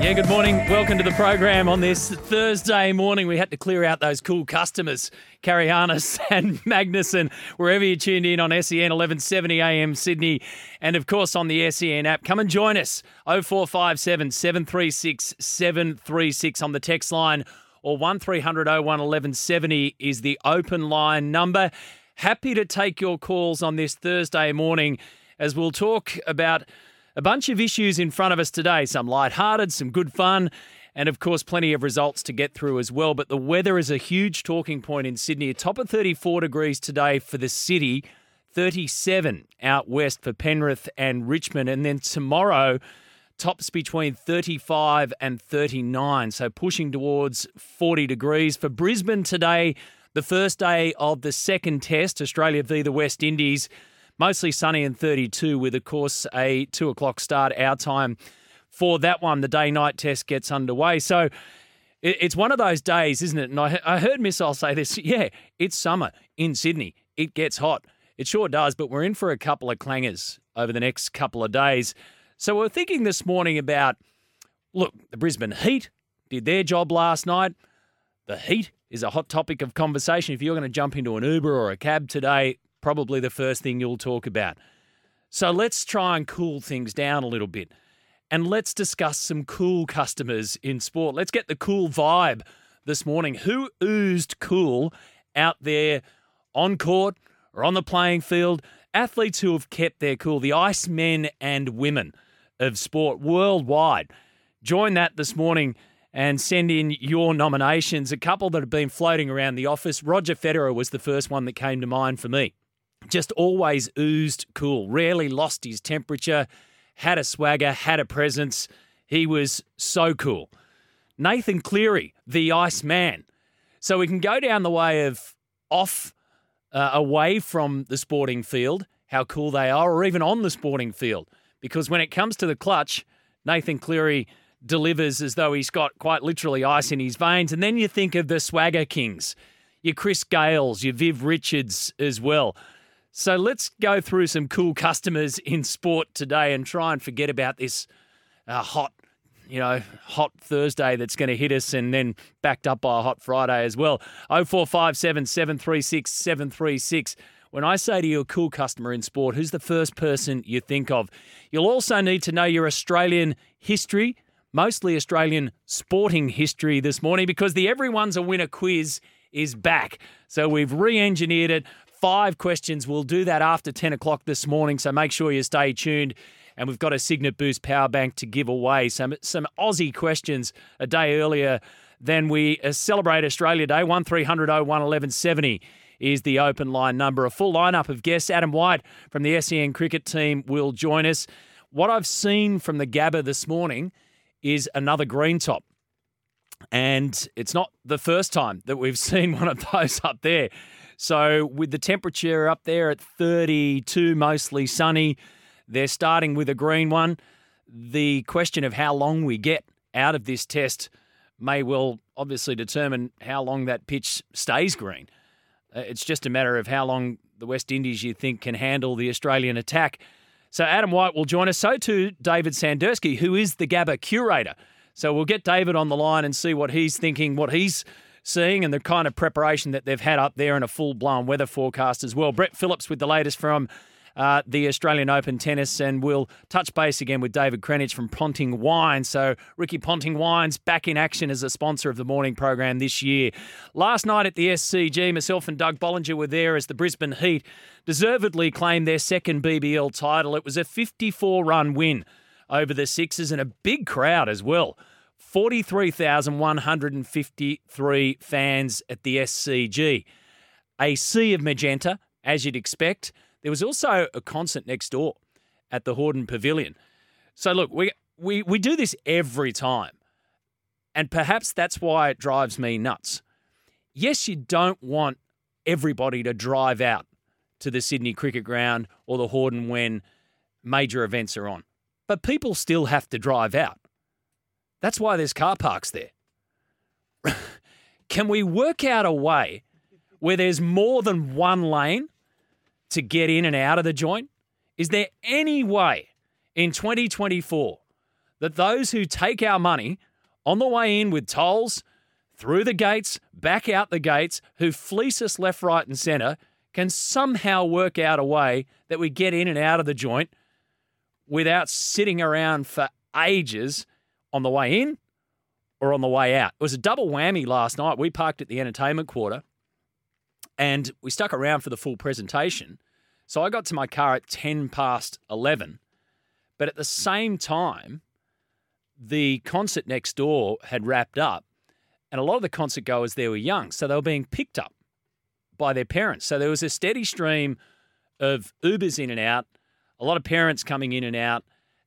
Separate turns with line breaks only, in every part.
Yeah, good morning. Welcome to the program on this Thursday morning. We had to clear out those cool customers, Carayannis and Magnussen, wherever you tuned in on SEN 1170 AM Sydney, and of course on the SEN app. Come and join us 0457 736 736 on the text line or 1300 01 1170 is the open line number. Happy to take your calls on this Thursday morning as we'll talk about a bunch of issues in front of us today, some light-hearted, some good fun, and of course, plenty of results to get through as well. But the weather is a huge talking point in Sydney. A top of 34 degrees today for the city, 37 out west for Penrith and Richmond. And then tomorrow, tops between 35 and 39, so pushing towards 40 degrees. For Brisbane today, the first day of the second test, Australia v the West Indies. Mostly sunny and 32, with, of course, a two o'clock start our time for that one. The day night test gets underway. So it's one of those days, isn't it? And I heard Missile say this yeah, it's summer in Sydney. It gets hot. It sure does, but we're in for a couple of clangers over the next couple of days. So we're thinking this morning about look, the Brisbane Heat did their job last night. The heat is a hot topic of conversation. If you're going to jump into an Uber or a cab today, probably the first thing you'll talk about. So let's try and cool things down a little bit. And let's discuss some cool customers in sport. Let's get the cool vibe this morning. Who oozed cool out there on court or on the playing field? Athletes who have kept their cool, the ice men and women of sport worldwide. Join that this morning and send in your nominations. A couple that have been floating around the office. Roger Federer was the first one that came to mind for me just always oozed cool, rarely lost his temperature, had a swagger, had a presence. He was so cool. Nathan Cleary, the Iceman. So we can go down the way of off, uh, away from the sporting field, how cool they are, or even on the sporting field. Because when it comes to the clutch, Nathan Cleary delivers as though he's got quite literally ice in his veins. And then you think of the swagger kings, your Chris Gayles, your Viv Richards as well. So let's go through some cool customers in sport today and try and forget about this uh, hot, you know, hot Thursday that's going to hit us and then backed up by a hot Friday as well. 0457 736 736. When I say to you a cool customer in sport, who's the first person you think of? You'll also need to know your Australian history, mostly Australian sporting history this morning, because the Everyone's a Winner quiz is back. So we've re engineered it five questions. We'll do that after 10 o'clock this morning, so make sure you stay tuned. And we've got a Cygnett Boost power bank to give away. Some, some Aussie questions a day earlier than we uh, celebrate Australia Day. 1300 01 1170 is the open line number. A full lineup of guests. Adam White from the SEN cricket team will join us. What I've seen from the Gabba this morning is another green top. And it's not the first time that we've seen one of those up there. So, with the temperature up there at 32, mostly sunny, they're starting with a green one. The question of how long we get out of this test may well obviously determine how long that pitch stays green. Uh, it's just a matter of how long the West Indies you think can handle the Australian attack. So Adam White will join us. So too David Sandurski, who is the Gabba curator. So we'll get David on the line and see what he's thinking, what he's seeing and the kind of preparation that they've had up there in a full blown weather forecast as well. Brett Phillips with the latest from uh, the Australian Open tennis, and we'll touch base again with David Krennich from Ponting Wine. So, Ricky Ponting Wines back in action as a sponsor of the morning program this year. Last night at the SCG, myself and Doug Bollinger were there as the Brisbane Heat deservedly claimed their second BBL title. It was a 54 run win over the Sixers and a big crowd as well. 43,153 fans at the SCG. A sea of magenta, as you'd expect. There was also a concert next door at the Hordern Pavilion. So, look, we, we, we do this every time. And perhaps that's why it drives me nuts. Yes, you don't want everybody to drive out to the Sydney Cricket Ground or the Hordern when major events are on. But people still have to drive out. That's why there's car parks there. Can we work out a way where there's more than one lane to get in and out of the joint? Is there any way in 2024 that those who take our money on the way in with tolls, through the gates, back out the gates, who fleece us left, right, and centre, can somehow work out a way that we get in and out of the joint without sitting around for ages on the way in or on the way out. It was a double whammy last night. We parked at the entertainment quarter and we stuck around for the full presentation. So I got to my car at 10 past 11. But at the same time, the concert next door had wrapped up, and a lot of the concert goers there were young. So they were being picked up by their parents. So there was a steady stream of Ubers in and out, a lot of parents coming in and out,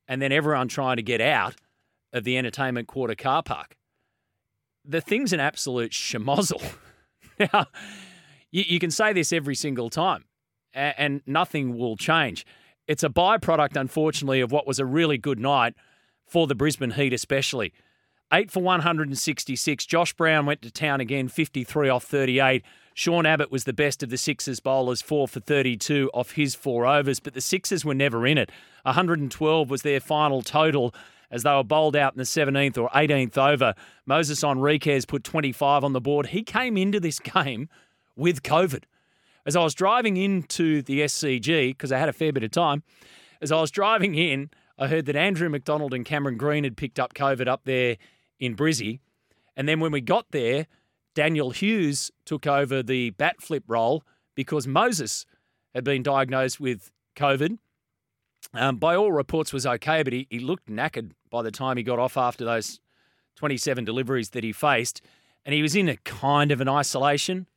and then everyone trying to get out of the entertainment quarter car park. The thing's an absolute schmozzle. now, you, you, can say this every single time, and, and nothing will change. It's a byproduct, unfortunately, of what was a really good night for the Brisbane Heat, especially. Eight for 166. Josh Brown went to town again, 53 off 38. Sean Abbott was the best of the Sixers bowlers, four for 32 off his four overs, but the Sixers were never in it. 112 was their final total as they were bowled out in the 17th or 18th over. Moses Henriques put 25 on the board. He came into this game with COVID. As I was driving into the SCG, because I had a fair bit of time, as I was driving in, I heard that Andrew McDonald and Cameron Green had picked up COVID up there in Brizzy. And then when we got there, Daniel Hughes took over the bat flip role because Moses had been diagnosed with COVID. Um, by all reports, was okay, but he, he looked knackered by the time he got off after those 27 deliveries that he faced, and he was in a kind of an isolation.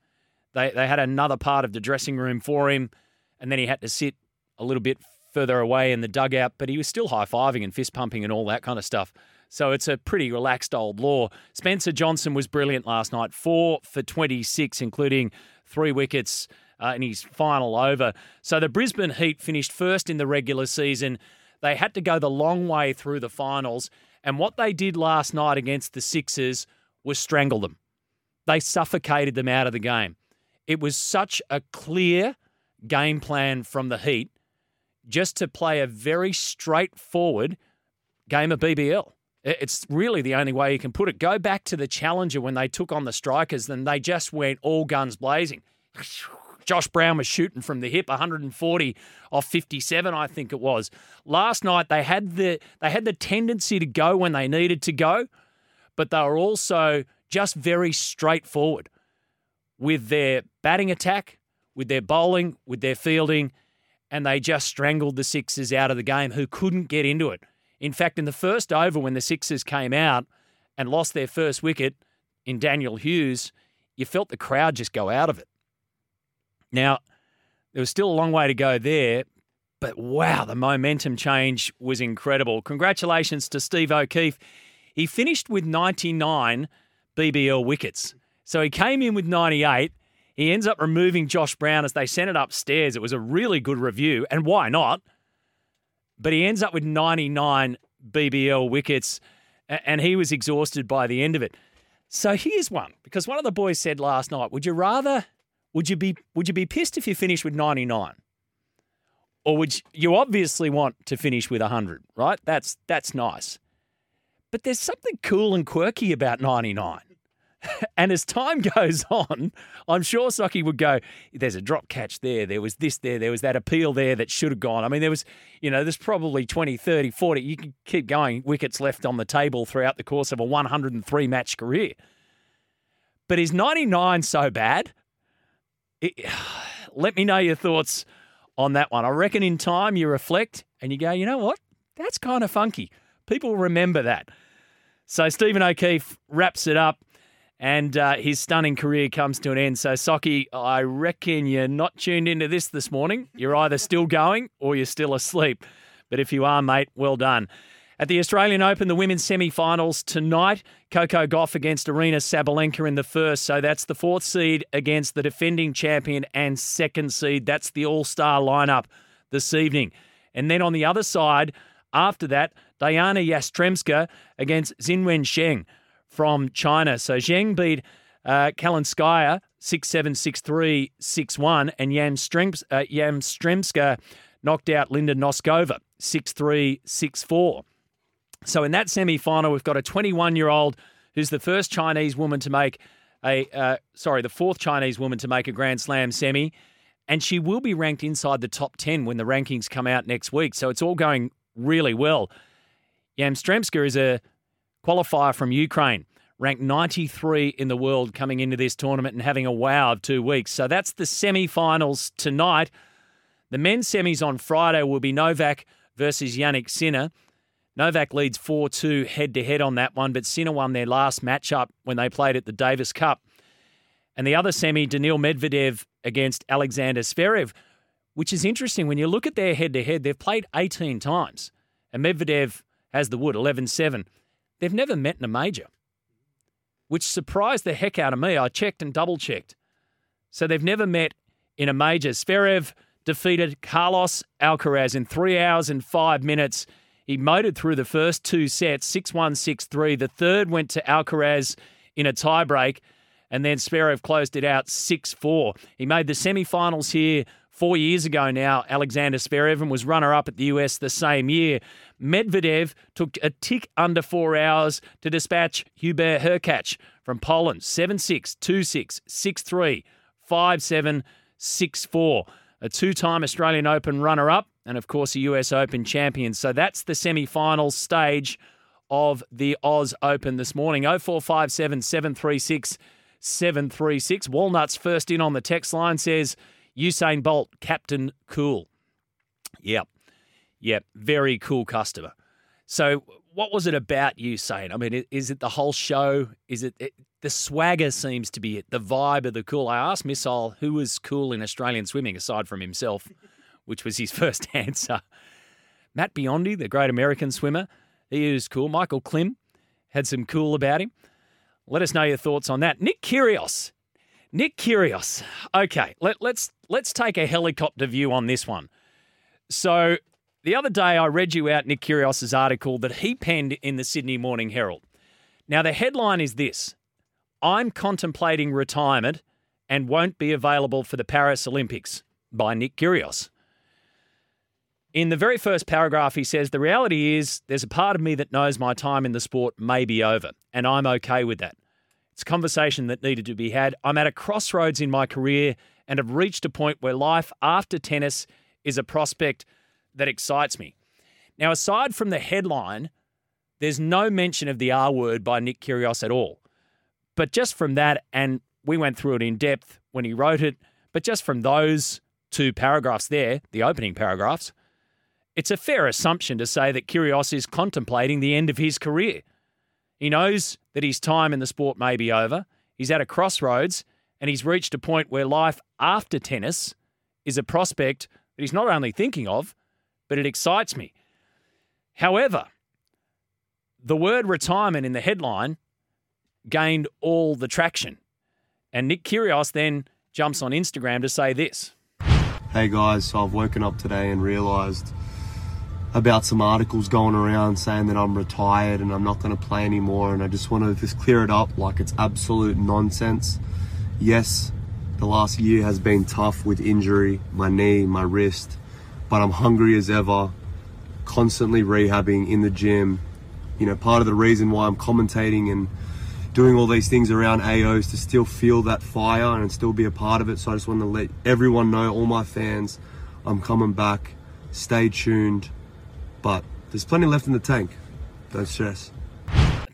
They they had another part of the dressing room for him, and then he had to sit a little bit further away in the dugout, but he was still high fiving and fist pumping and all that kind of stuff. So it's a pretty relaxed old law. Spencer Johnson was brilliant last night, four for 26, including three wickets uh, in his final over. So the Brisbane Heat finished first in the regular season. They had to go the long way through the finals. And what they did last night against the Sixers was strangle them. They suffocated them out of the game. It was such a clear game plan from the Heat just to play a very straightforward game of BBL. It's really the only way you can put it. Go back to the Challenger when they took on the Strikers, then they just went all guns blazing. Josh Brown was shooting from the hip, 140 off 57, I think it was. Last night they had the they had the tendency to go when they needed to go, but they were also just very straightforward with their batting attack, with their bowling, with their fielding, and they just strangled the Sixers out of the game who couldn't get into it. In fact, in the first over, when the Sixers came out and lost their first wicket in Daniel Hughes, you felt the crowd just go out of it. Now, there was still a long way to go there, but wow, the momentum change was incredible. Congratulations to Steve O'Keefe. He finished with 99 BBL wickets. So he came in with 98. He ends up removing Josh Brown as they sent it upstairs. It was a really good review, and why not? but he ends up with 99 BBL wickets, and he was exhausted by the end of it. So here's one because one of the boys said last night, "Would you rather? Would you be? Would you be pissed if you finished with 99?" Or would you, you obviously want to finish with 100, right? That's that's nice. But there's something cool and quirky about 99. and as time goes on, I'm sure Socky would go, there's a drop catch there, there was this there, there was that appeal there that should have gone. I mean, there was, you know, there's probably 20, 30, 40, you can keep going, wickets left on the table throughout the course of a 103 match career. But is 99 so bad? It, let me know your thoughts on that one. I reckon in time you reflect and you go, you know what? That's kind of funky. People remember that. So Stephen O'Keefe wraps it up and uh, his stunning career comes to an end. So, Socky, I reckon you're not tuned into this this morning. You're either still going or you're still asleep. But if you are, mate, well done. At the Australian Open, the women's semi finals tonight, Coco Gauff against Aryna Sabalenka in the first. So that's the fourth seed against the defending champion and second seed. That's the all star lineup this evening. And then on the other side, after that, Diana Yastremska against Qinwen Zheng from China. So Zheng beat uh, Kalinskaya 6 7 6 3 6 1, and Jan, Strems, uh, Stremska knocked out Linda Noskova 6 3 6 4. So in that semi final, we've got a 21 year old who's the first Chinese woman to make a, uh, sorry, the fourth Chinese woman to make a Grand Slam semi. And she will be ranked inside the top 10 when the rankings come out next week. So it's all going really well. Yastremska is a qualifier from Ukraine, ranked 93 in the world coming into this tournament and having a wow of two weeks. So that's the semi finals tonight. The men's semis on Friday will be Novak versus Jannik Sinner. Novak leads 4 2 head to head on that one, but Sinner won their last matchup when they played at the Davis Cup. And the other semi, Daniil Medvedev against Alexander Zverev, which is interesting. When you look at their head to head, they've played 18 times, and Medvedev has the wood 11 7. They've never met in a major, which surprised the heck out of me. I checked and double checked. So they've never met in a major. Zverev defeated Carlos Alcaraz in three hours and five minutes he motored through the first two sets, 6 1, 6 3. The third went to Alcaraz in a tiebreak, and then Zverev closed it out 6 4. He made the semi finals here four years ago now, Alexander Zverev, and was runner up at the US the same year. Medvedev took a tick under four hours to dispatch Hubert Hurkacz from Poland 7 6, 2 6, 6 3, 5 7, 6 4. A two time Australian Open runner up and of course a US Open champion. So that's the semi-final stage of the Oz Open this morning. 0457 736 736. Walnuts first in on the text line says Usain Bolt, Captain Cool. Yep. Yep. Very cool customer. So what was it about Usain? I mean, is it the whole show? Is it, it the swagger seems to be it, the vibe of the cool. I asked Missile who was cool in Australian swimming aside from himself which was his first answer. Matt Biondi, the great American swimmer, he was cool. Michael Klim had some cool about him. Let us know your thoughts on that. Nick Kyrgios. Nick Kyrgios. Okay, let, let's let's take a helicopter view on this one. So the other day I read you out Nick Kyrgios' article that he penned in the Sydney Morning Herald. Now the headline is this: I'm contemplating retirement and won't be available for the Paris Olympics by Nick Kyrgios. In the very first paragraph, he says, The reality is there's a part of me that knows my time in the sport may be over, and I'm okay with that. It's a conversation that needed to be had. I'm at a crossroads in my career and have reached a point where life after tennis is a prospect that excites me. Now, aside from the headline, there's no mention of the R word by Nick Kyrgios at all. But just from that, and we went through it in depth when he wrote it, but just from those two paragraphs there, the opening paragraphs, it's a fair assumption to say that Kyrgios is contemplating the end of his career. He knows that his time in the sport may be over. He's at a crossroads and he's reached a point where life after tennis is a prospect that he's not only thinking of, but it excites me. However, the word retirement in the headline gained all the traction. And Nick Kyrgios then jumps on Instagram to say this.
Hey guys, so I've woken up today and realized about some articles going around saying that I'm retired and I'm not going to play anymore. And I just want to just clear it up like it's absolute nonsense. Yes, the last year has been tough with injury, my knee, my wrist, but I'm hungry as ever, constantly rehabbing in the gym. You know, part of the reason why I'm commentating and doing all these things around AO is to still feel that fire and still be a part of it. So I just want to let everyone know, all my fans, I'm coming back. Stay tuned but there's plenty left in the tank. Don't stress.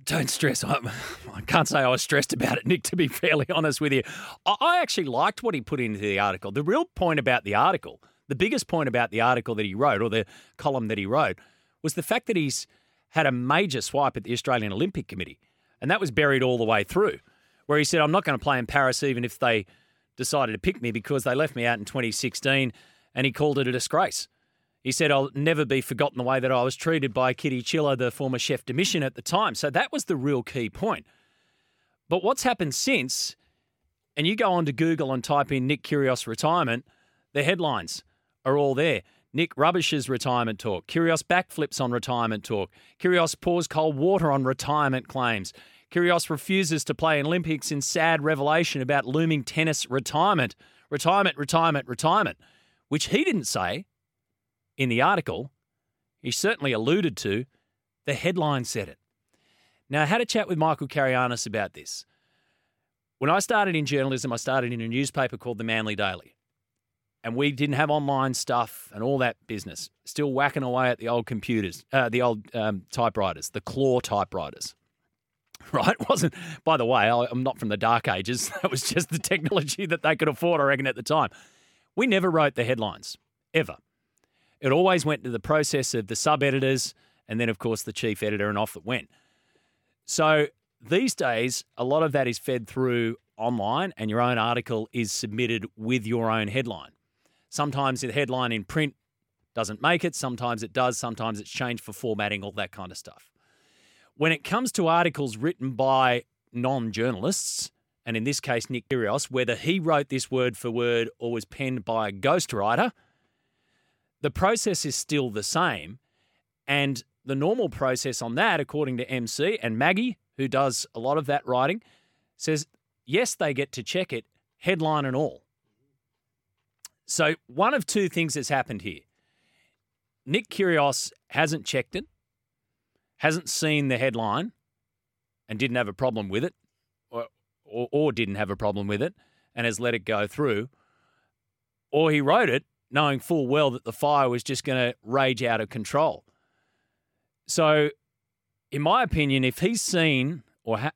Don't stress. I, I can't say I was stressed about it, Nick, to be fairly honest with you. I actually liked what he put into the article. The real point about the article, the biggest point about the article that he wrote, or the column that he wrote, was the fact that he's had a major swipe at the Australian Olympic Committee. And that was buried all the way through, where he said, I'm not going to play in Paris even if they decided to pick me because they left me out in 2016. And he called it a disgrace. He said, I'll never be forgotten the way that I was treated by Kitty Chiller, the former chef de mission at the time. So that was the real key point. But what's happened since, and you go on to Google and type in Nick Kyrgios retirement, the headlines are all there. Nick rubbishes retirement talk. Kyrgios backflips on retirement talk. Kyrgios pours cold water on retirement claims. Kyrgios refuses to play in Olympics in sad revelation about looming tennis retirement. Retirement, retirement, retirement, which he didn't say in the article, he certainly alluded to The headline said it. Now, I had a chat with Michael Carayannis about this. When I started in journalism, I started in a newspaper called the Manly Daily. And we didn't have online stuff and all that business. Still whacking away at the old computers, uh, the old um, typewriters, the claw typewriters. Right? wasn't, by the way, I'm not from the dark ages. That was just the technology that they could afford, I reckon, at the time. We never wrote the headlines, ever. It always went to the process of the sub editors and then, of course, the chief editor, and off it went. So these days, a lot of that is fed through online, and your own article is submitted with your own headline. Sometimes the headline in print doesn't make it, sometimes it does, sometimes it's changed for formatting, all that kind of stuff. When it comes to articles written by non journalists, and in this case, Nick Kyrgios, whether he wrote this word for word or was penned by a ghostwriter, the process is still the same. And the normal process on that, according to MC and Maggie, who does a lot of that writing, says yes, they get to check it, headline and all. So, one of two things has happened here. Nick Kyrgios hasn't checked it, hasn't seen the headline, and didn't have a problem with it, or, or, or didn't have a problem with it, and has let it go through, or he wrote it knowing full well that the fire was just going to rage out of control. So, in my opinion, if he's seen or ha-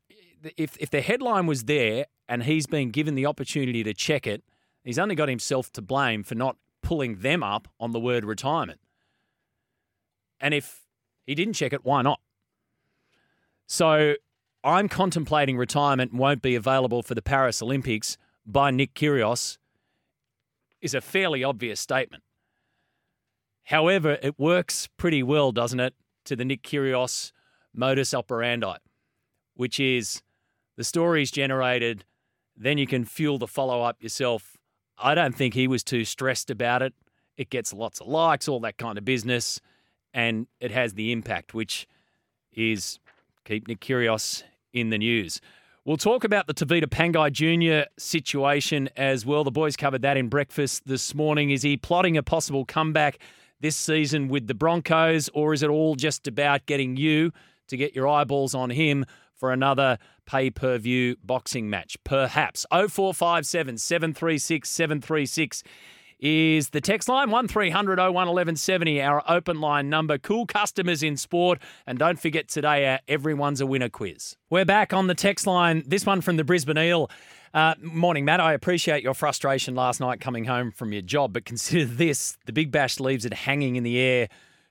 if if the headline was there and he's been given the opportunity to check it, he's only got himself to blame for not pulling them up on the word retirement. And if he didn't check it, why not? So I'm contemplating retirement won't be available for the Paris Olympics by Nick Kyrgios is a fairly obvious statement. However, it works pretty well, doesn't it, to the Nick Kyrgios modus operandi, which is the story's generated, then you can fuel the follow up yourself. I don't think he was too stressed about it. It gets lots of likes, all that kind of business, and it has the impact, which is keep Nick Kyrgios in the news. We'll talk about the Tevita Pangai Jr. situation as well. The boys covered that in breakfast this morning. Is he plotting a possible comeback this season with the Broncos, or is it all just about getting you to get your eyeballs on him for another pay per view boxing match? Perhaps. 0457 736 736 is the text line 1300 01 1170, our open line number. Cool customers in sport. And don't forget today, our Everyone's a Winner quiz. We're back on the text line. This one from the Brisbane Eel. Uh, morning, Matt. I appreciate your frustration last night coming home from your job, but consider this the Big Bash leaves it hanging in the air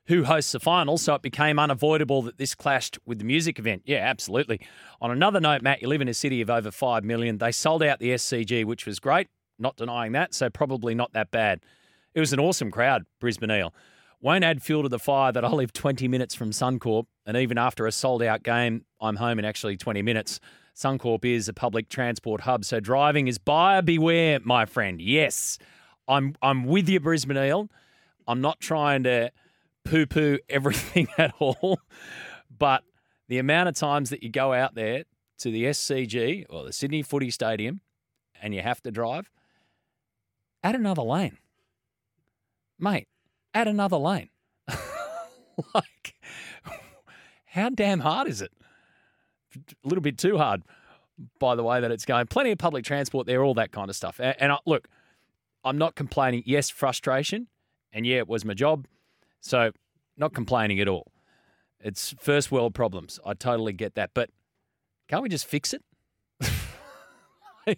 who hosts the final, so it became unavoidable that this clashed with the music event. Yeah, absolutely. On another note, Matt, you live in a city of over 5 million. They sold out the SCG, which was great. Not denying that, so probably not that bad. It was an awesome crowd, Brisbane Eel. Won't add fuel to the fire that I live 20 minutes from Suncorp, and even after a sold out game, I'm home in actually 20 minutes. Suncorp is a public transport hub, so driving is buyer beware, my friend. Yes, I'm I'm with you, Brisbane Eel. I'm not trying to poo poo everything at all, but the amount of times that you go out there to the SCG or the Sydney Footy Stadium and you have to drive, add another lane. Mate, add another lane. like, how damn hard is it? A little bit too hard, by the way that it's going. Plenty of public transport there, all that kind of stuff. And, and I, look, I'm not complaining. Yes, frustration. And yeah, it was my job. So, not complaining at all. It's first world problems. I totally get that. But can't we just fix it?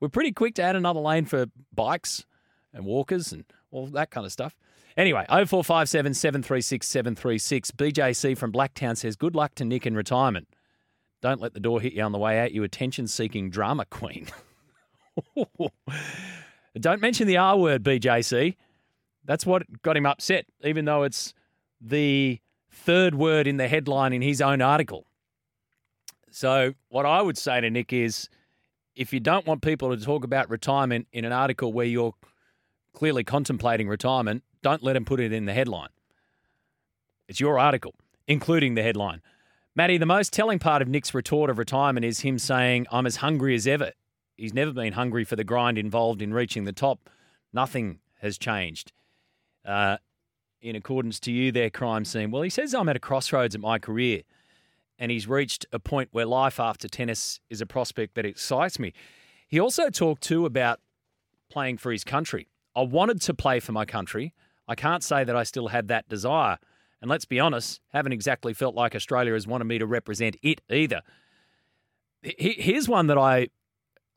we're pretty quick to add another lane for bikes and walkers and all that kind of stuff. Anyway, 0457 736 736. BJC from Blacktown says, Good luck to Nick in retirement. Don't let the door hit you on the way out, you attention seeking drama queen. Don't mention the R word, BJC. That's what got him upset, even though it's the third word in the headline in his own article. So, what I would say to Nick is if you don't want people to talk about retirement in an article where you're clearly contemplating retirement, don't let them put it in the headline. It's your article, including the headline. Matty, the most telling part of Nick's retort of retirement is him saying, I'm as hungry as ever. He's never been hungry for the grind involved in reaching the top. Nothing has changed. Uh, in accordance to you there, crime scene? Well, he says I'm at a crossroads in my career and he's reached a point where life after tennis is a prospect that excites me. He also talked too about playing for his country. I wanted to play for my country. I can't say that I still had that desire. And let's be honest, haven't exactly felt like Australia has wanted me to represent it either. Here's one that I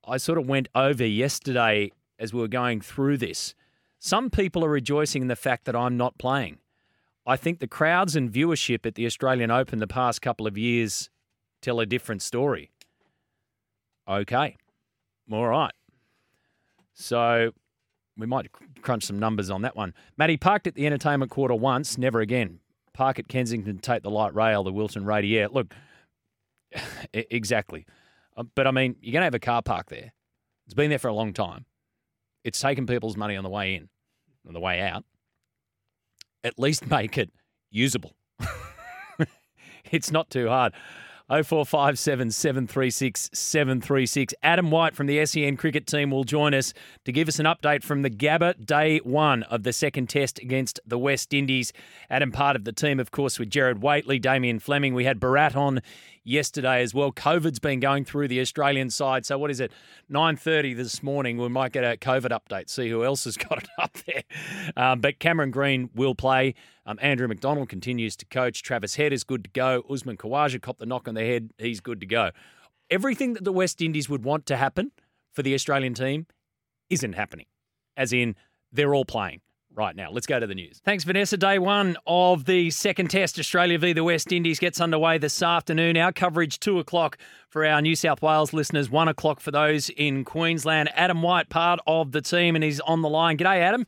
I sort of went over yesterday as we were going through this. Some people are rejoicing in the fact that I'm not playing. I think the crowds and viewership at the Australian Open the past couple of years tell a different story. Okay. All right. So we might crunch some numbers on that one. Matty parked at the entertainment quarter once, never again. Park at Kensington, take the light rail, the Wilton Radiator. Look, exactly. Uh, but I mean, you're going to have a car park there. It's been there for a long time. It's taken people's money on the way in, on the way out at least make it usable. it's not too hard. 0457 736 736. Adam White from the SEN cricket team will join us to give us an update from the Gabba day one of the second test against the West Indies. Adam, part of the team, of course, with Gerard Whateley, Damien Fleming. We had Barat on yesterday as well. COVID's been going through the Australian side. So what is it? 9.30 this morning. We might get a COVID update, see who else has got it up there. Um, but Cameron Green will play. Um, Andrew McDonald continues to coach. Travis Head is good to go. Usman Khawaja copped the knock on the head. He's good to go. Everything that the West Indies would want to happen for the Australian team isn't happening, as in they're all playing right now. Let's go to the news. Thanks, Vanessa. Day one of the second test, Australia v the West Indies, gets underway this afternoon. Our coverage, 2 o'clock for our New South Wales listeners, 1 o'clock for those in Queensland. Adam White, part of the team, and he's on the line. G'day, Adam.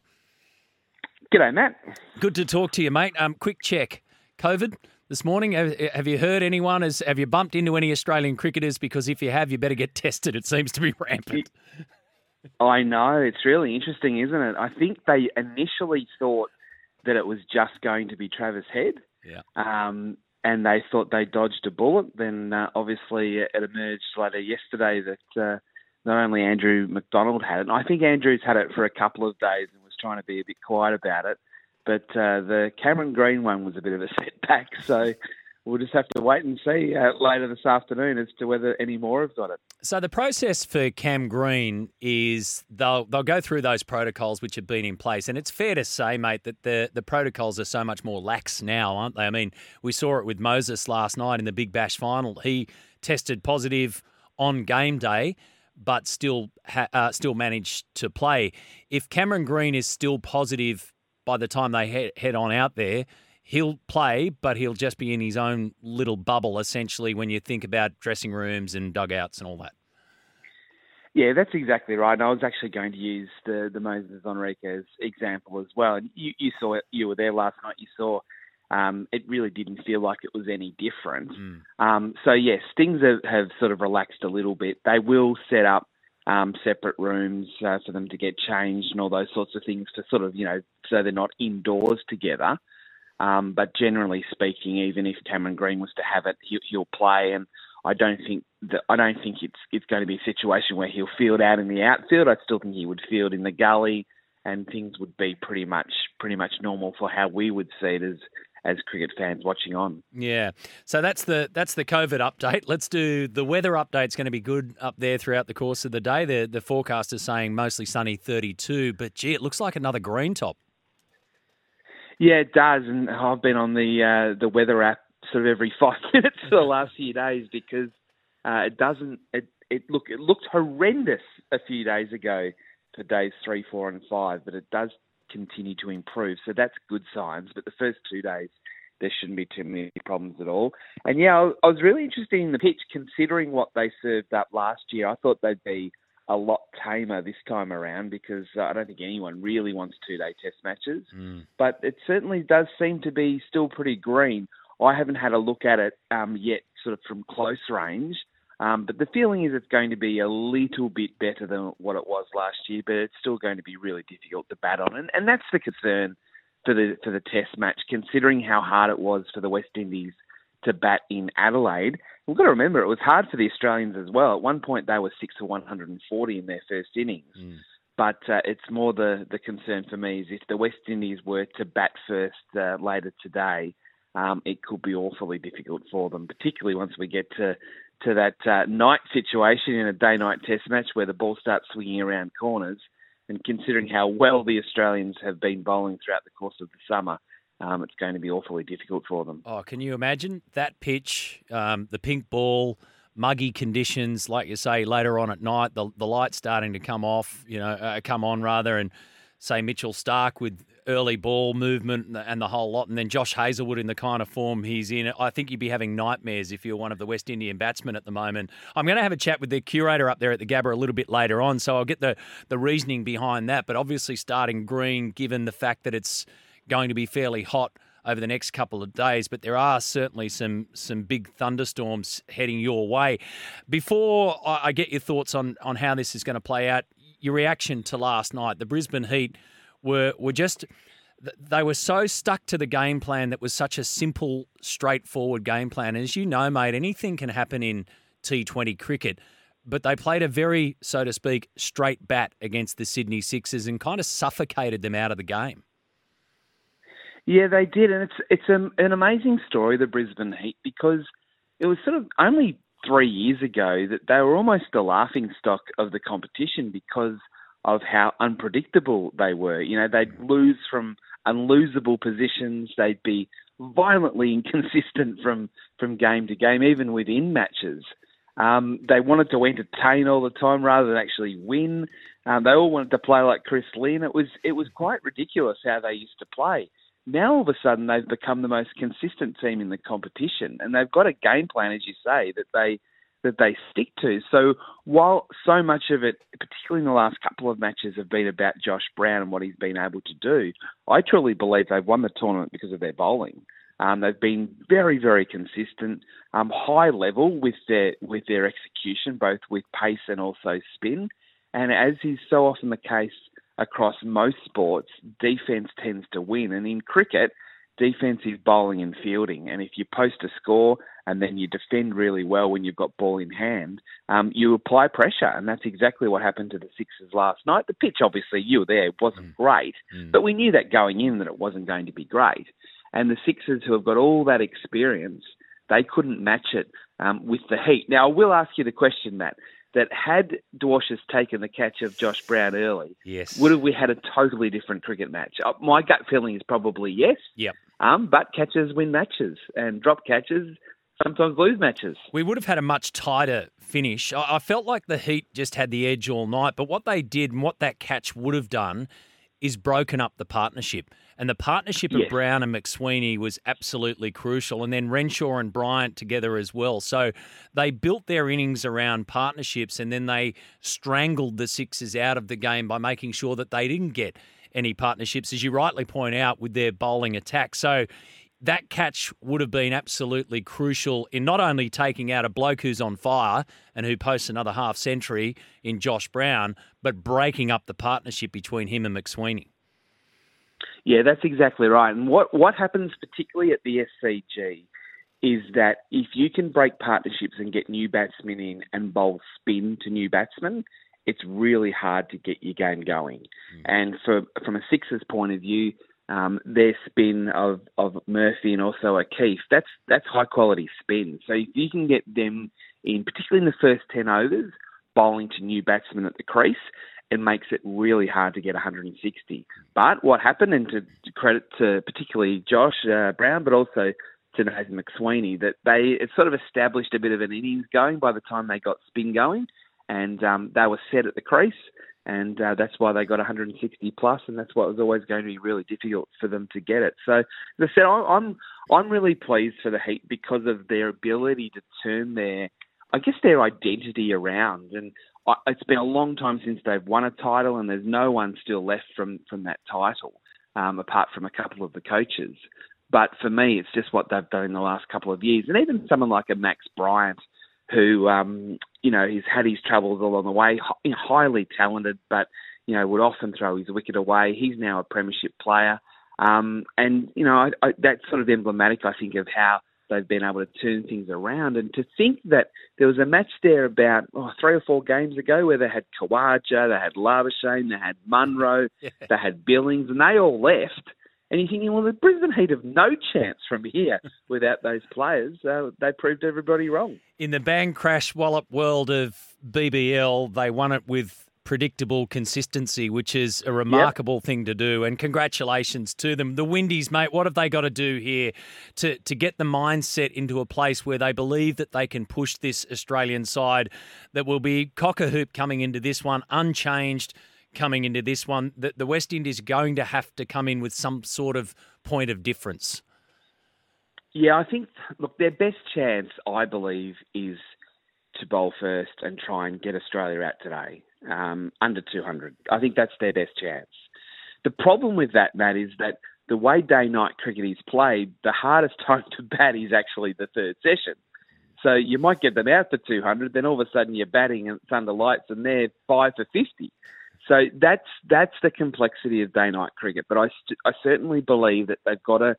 G'day, Matt.
Good to talk to you, mate. Um, quick check. COVID this morning. Have, you heard anyone? Has, have you bumped into any Australian cricketers? Because if you have, you better get tested. It seems to be rampant.
I know. It's really interesting, isn't it? I think they initially thought that it was just going to be Travis Head.
Yeah.
Um, and they thought they dodged a bullet. Then uh, obviously it emerged later yesterday that uh, not only Andrew McDonald had it, and I think Andrew's had it for a couple of days and was trying to be a bit quiet about it, but uh, the Cameron Green one was a bit of a setback. So we'll just have to wait and see uh, later this afternoon as to whether any more have got it.
So the process for Cam Green is they'll they'll go through those protocols which have been in place, and it's fair to say, mate, that the the protocols are so much more lax now, aren't they? I mean, we saw it with Moses last night in the Big Bash final. He tested positive on game day. But still, ha- uh, still managed to play. If Cameron Green is still positive by the time they head, head on out there, he'll play, but he'll just be in his own little bubble, essentially, when you think about dressing rooms and dugouts and all that.
Yeah, that's exactly right. And I was actually going to use the the Moses Henriques example as well. And you, you saw it, you were there last night. You saw um, it really didn't feel like it was any different. Mm. Um, so yes, things have, have, sort of relaxed a little bit. They will set up um, separate rooms uh, for them to get changed and all those sorts of things to sort of you know so they're not indoors together. Um, but generally speaking, even if Cameron Green was to have it, he'll, he'll play, and I don't think that I don't think it's it's going to be a situation where he'll field out in the outfield. I still think he would field in the gully, and things would be pretty much pretty much normal for how we would see it as as cricket fans watching on.
Yeah. So that's the that's the COVID update. Let's do the weather update's going to be good up there throughout the course of the day. The the forecast is saying mostly sunny 32, but gee, it looks like another green top.
Yeah, it does, and I've been on the uh, the weather app sort of every five minutes for the last few days because uh, it doesn't. It, it look it looked horrendous a few days ago for days three, four, and five, but it does continue to improve. So that's good signs. But the first two days, there shouldn't be too many problems at all. And yeah, I was really interested in the pitch considering what they served up last year. I thought they'd be a lot tamer this time around because uh, I don't think anyone really wants two day test matches. Mm. But it certainly does seem to be still pretty green. I haven't had a look at it um, yet, sort of from close range. Um, but the feeling is it's going to be a little bit better than what it was last year, but it's still going to be really difficult to bat on, and, and that's the concern for the for the Test match, considering how hard it was for the West Indies to bat in Adelaide. We've got to remember it was hard for the Australians as well. At one point, they were six for 140 in their first innings. Mm. But uh, it's more the, the concern for me is if the West Indies were to bat first uh, later today, um, it could be awfully difficult for them, particularly once we get to to that uh, night situation in a day-night test match where the ball starts swinging around corners. And considering how well the Australians have been bowling throughout the course of the summer, um, it's going to be awfully difficult for them.
Oh, can you imagine that pitch, um, the pink ball, muggy conditions, like you say, later on at night, the the light starting to come off, you know, uh, come on rather, and say Mitchell Starc with early ball movement and the whole lot, and then Josh Hazlewood in the kind of form he's in. I think you'd be having nightmares if you're one of the West Indian batsmen at the moment. I'm going to have a chat with the curator up there at the Gabba a little bit later on, so I'll get the the reasoning behind that. But obviously, starting green, given the fact that it's going to be fairly hot over the next couple of days, but there are certainly some some big thunderstorms heading your way. Before I get your thoughts on on how this is going to play out, your reaction to last night, the Brisbane Heat were were just they were so stuck to the game plan that was such a simple, straightforward game plan. As you know, mate, anything can happen in T20 cricket. But they played a very, so to speak, straight bat against the Sydney Sixers and kind of suffocated them out of the game.
Yeah, they did, and it's it's an, an amazing story, the Brisbane Heat, because it was sort of only three years ago that they were almost the laughing stock of the competition because of how unpredictable they were. You know, they'd lose from unlosable positions. They'd be violently inconsistent from from game to game, even within matches. Um, they wanted to entertain all the time rather than actually win. Um, they all wanted to play like Chris Lynn. It was it was quite ridiculous how they used to play. Now all of a sudden they've become the most consistent team in the competition, and they've got a game plan, as you say, that they that they stick to. So while so much of it, particularly in the last couple of matches, have been about Josh Brown and what he's been able to do, I truly believe they've won the tournament because of their bowling. Um, they've been very, very consistent, um, high level with their with their execution, both with pace and also spin. And as is so often the case across most sports, defense tends to win. And in cricket, defensive bowling and fielding. And if you post a score and then you defend really well when you've got ball in hand, um, you apply pressure. And that's exactly what happened to the Sixers last night. The pitch, obviously, you were there, it wasn't mm. great, mm. but we knew that going in that it wasn't going to be great. And the Sixers, who have got all that experience, they couldn't match it um, with the Heat. Now, I will ask you the question, Matt that had Dwarshuis taken the catch of Josh Brown early,
yes,
would have we had a totally different cricket match? Uh, my gut feeling is probably yes.
Yep.
Um, but catches win matches, and drop catches sometimes lose matches.
We would have had a much tighter finish. I, I felt like the Heat just had the edge all night, but what they did and what that catch would have done is broken up the partnership. And the partnership yes. of Brown and McSweeney was absolutely crucial. And then Renshaw and Bryant together as well. So they built their innings around partnerships and then they strangled the Sixers out of the game by making sure that they didn't get any partnerships, as you rightly point out, with their bowling attack. So that catch would have been absolutely crucial in not only taking out a bloke who's on fire and who posts another half century in Josh Brown, but breaking up the partnership between him and McSweeney.
Yeah, that's exactly right. And what, what happens particularly at the SCG is that if you can break partnerships and get new batsmen in and bowl spin to new batsmen, it's really hard to get your game going. Mm. And for, from a Sixers point of view, um, their spin of, of Murphy and also O'Keefe, that's that's high quality spin. So if you can get them in, particularly in the first ten overs, bowling to new batsmen at the crease, it makes it really hard to get 160. But what happened, and to, to credit to particularly Josh uh, Brown, but also to Nathan McSweeney, that they it sort of established a bit of an innings going by the time they got spin going, and um, they were set at the crease and uh, that's why they got 160 plus, and that's what was always going to be really difficult for them to get it. So, as I said, I'm I'm really pleased for the Heat because of their ability to turn their, I guess, their identity around. And I, it's been a long time since they've won a title, and there's no one still left from from that title, um, apart from a couple of the coaches. But for me, it's just what they've done in the last couple of years, and even someone like a Max Bryant who um, you know he's had his troubles along the way. Highly talented, but you know would often throw his wicket away. He's now a premiership player, um, and you know I, I, that's sort of emblematic, I think, of how they've been able to turn things around. And to think that there was a match there about oh, three or four games ago where they had Khawaja, they had Labuschagne, they had Munro, yeah. they had Billings, and they all left. And you're thinking, well, the Brisbane Heat have no chance from here without those players. Uh, they proved everybody wrong.
In the bang crash wallop world of BBL, they won it with predictable consistency, which is a remarkable yep. thing to do. And congratulations to them. The Windies, mate, what have they got to do here to, to get the mindset into a place where they believe that they can push this Australian side that will be cock a hoop coming into this one, unchanged coming into this one, that the West Indies are going to have to come in with some sort of point of difference?
Yeah, I think, look, their best chance, I believe, is to bowl first and try and get Australia out today um, under 200. I think that's their best chance. The problem with that, Matt, is that the way day night cricket is played, the hardest time to bat is actually the third session. So you might get them out for 200, then all of a sudden you're batting and it's under lights and they're five for 50. So that's that's the complexity of day night cricket. But I, st- I certainly believe that they've got to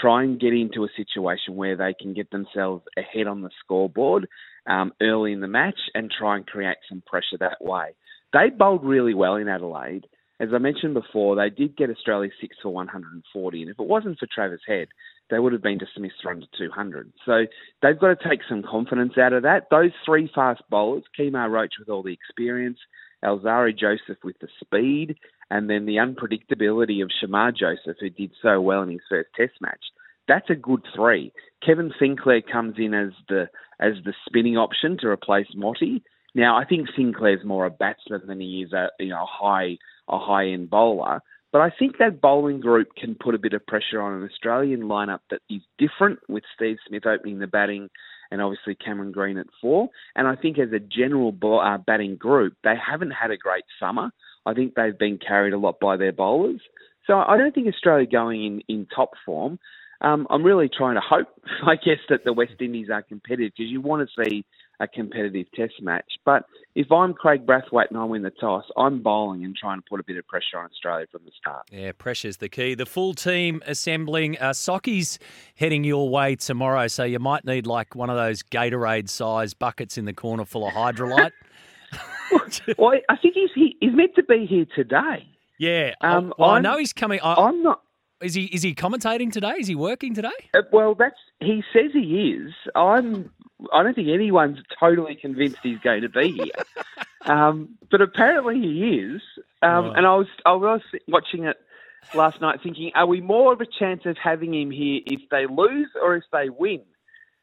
try and get into a situation where they can get themselves ahead on the scoreboard um, early in the match and try and create some pressure that way. They bowled really well in Adelaide. As I mentioned before, they did get Australia six for 140, and if it wasn't for Travis Head, they would have been dismissed for under 200. So they've got to take some confidence out of that. Those three fast bowlers, Kemar Roach with all the experience, Alzarri Joseph with the speed, and then the unpredictability of Shamar Joseph, who did so well in his first Test match. That's a good three. Kevin Sinclair comes in as the as the spinning option to replace Motie. Now, I think Sinclair's more a batsman than he is a you know a high a high end bowler. But I think that bowling group can put a bit of pressure on an Australian lineup that is different, with Steve Smith opening the batting and obviously Cameron Green at four. And I think as a general uh, batting group, they haven't had a great summer. I think they've been carried a lot by their bowlers. So I don't think Australia going in, in top form. Um, I'm really trying to hope, I guess, that the West Indies are competitive because you want to see a competitive test match. But if I'm Kraigg Brathwaite and I win the toss, I'm bowling and trying to put a bit of pressure on Australia from the start.
Yeah, pressure's the key. The full team assembling. Uh, Socky's heading your way tomorrow, so you might need like one of those Gatorade size buckets in the corner full of Hydralyte.
well, I think he's he, he's meant to be here today.
Yeah, um, I, I know he's coming. I, I'm not. Is he is he commentating today? Is he working today?
Uh, well, that's he says he is. I'm. I don't think anyone's totally convinced he's going to be here, um, but apparently he is. Um, And I was I was watching it last night, thinking, are we more of a chance of having him here if they lose or if they win?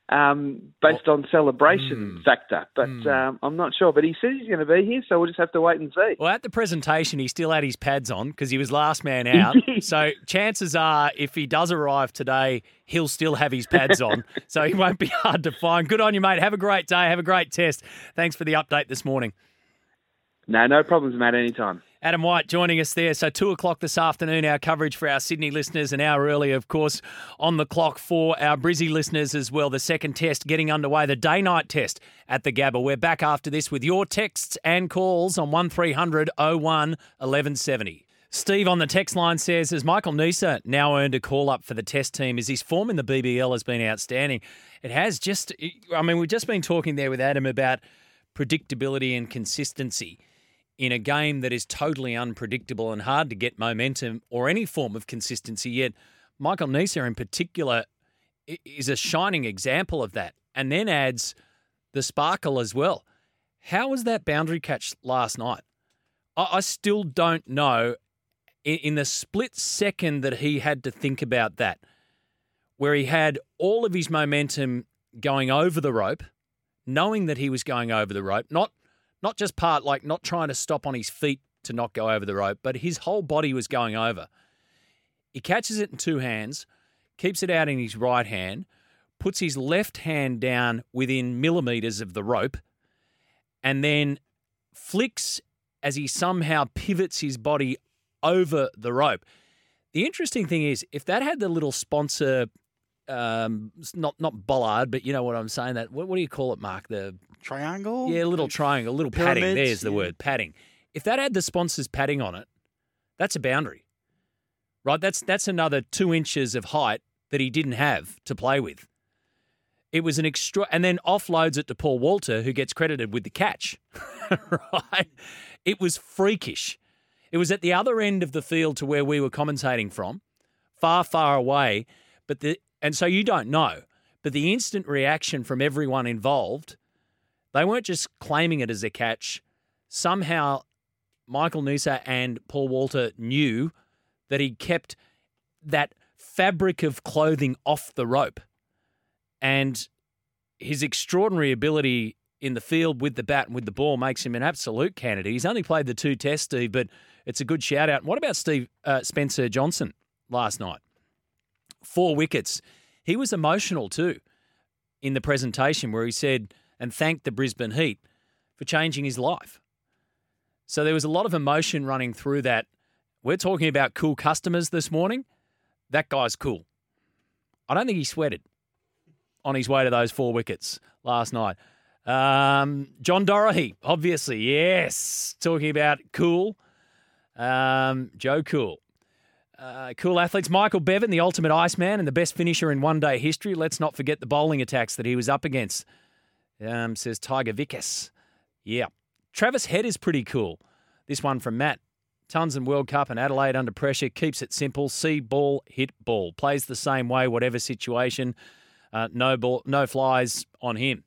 Um, based on celebration mm. factor. But mm. um, I'm not sure. But he says he's going to be here, so we'll just have to wait and see.
Well, at the presentation, he still had his pads on because he was last man out. so chances are, if he does arrive today, he'll still have his pads on. so he won't be hard to find. Good on you, mate. Have a great day. Have a great test. Thanks for the update this morning.
No, no problems, Matt. Anytime.
Adam White joining us there. So, two o'clock this afternoon, our coverage for our Sydney listeners, an hour early, of course, on the clock for our Brizzy listeners as well. The second test getting underway, the day night test at the Gabba. We're back after this with your texts and calls on 1300 01 1170. Steve on the text line says, Has Michael Neser now earned a call up for the test team? As his form in the BBL has been outstanding. It has just, I mean, we've just been talking there with Adam about predictability and consistency in a game that is totally unpredictable and hard to get momentum or any form of consistency. Yet, Michael Neser in particular is a shining example of that, and then adds the sparkle as well. How was that boundary catch last night? I, still don't know. In the split second that he had to think about that, where he had all of his momentum going over the rope, knowing that he was going over the rope, not not just part like not trying to stop on his feet to not go over the rope, but his whole body was going over. He catches it in two hands, keeps it out in his right hand, puts his left hand down within millimeters of the rope, and then flicks as he somehow pivots his body over the rope. The interesting thing is, if that had the little sponsor, um, not not bollard, but you know what I'm saying. That what, what do you call it, Mark? The
triangle?
Yeah, a little triangle, a little Pyramids, padding. There's the yeah. word padding. If that had the sponsor's padding on it, that's a boundary, right? That's that's another two inches of height that he didn't have to play with. It was an extra, and then offloads it to Paul Walter, who gets credited with the catch. right? It was freakish. It was at the other end of the field to where we were commentating from, far, far away. But the and so you don't know, but the instant reaction from everyone involved, they weren't just claiming it as a catch. Somehow, Michael Neser and Paul Walter knew that he kept that fabric of clothing off the rope. And his extraordinary ability in the field with the bat and with the ball makes him an absolute candidate. He's only played the two tests, Steve, but it's a good shout out. What about Steve uh, Spencer Johnson last night? Four wickets. He was emotional too in the presentation where he said and thanked the Brisbane Heat for changing his life. So there was a lot of emotion running through that. We're talking about cool customers this morning. That guy's cool. I don't think he sweated on his way to those four wickets last night. Um, John Doherty, obviously, yes. Talking about cool. Um, Joe Cool. Uh, cool athletes. Michael Bevan, the ultimate Iceman and the best finisher in one day history. Let's not forget the bowling attacks that he was up against, um, says Tiger Vickers. Yeah. Travis Head is pretty cool. This one from Matt. Tons in World Cup and Adelaide under pressure. Keeps it simple. See ball, hit ball. Plays the same way, whatever situation. Uh, no ball, no flies on him.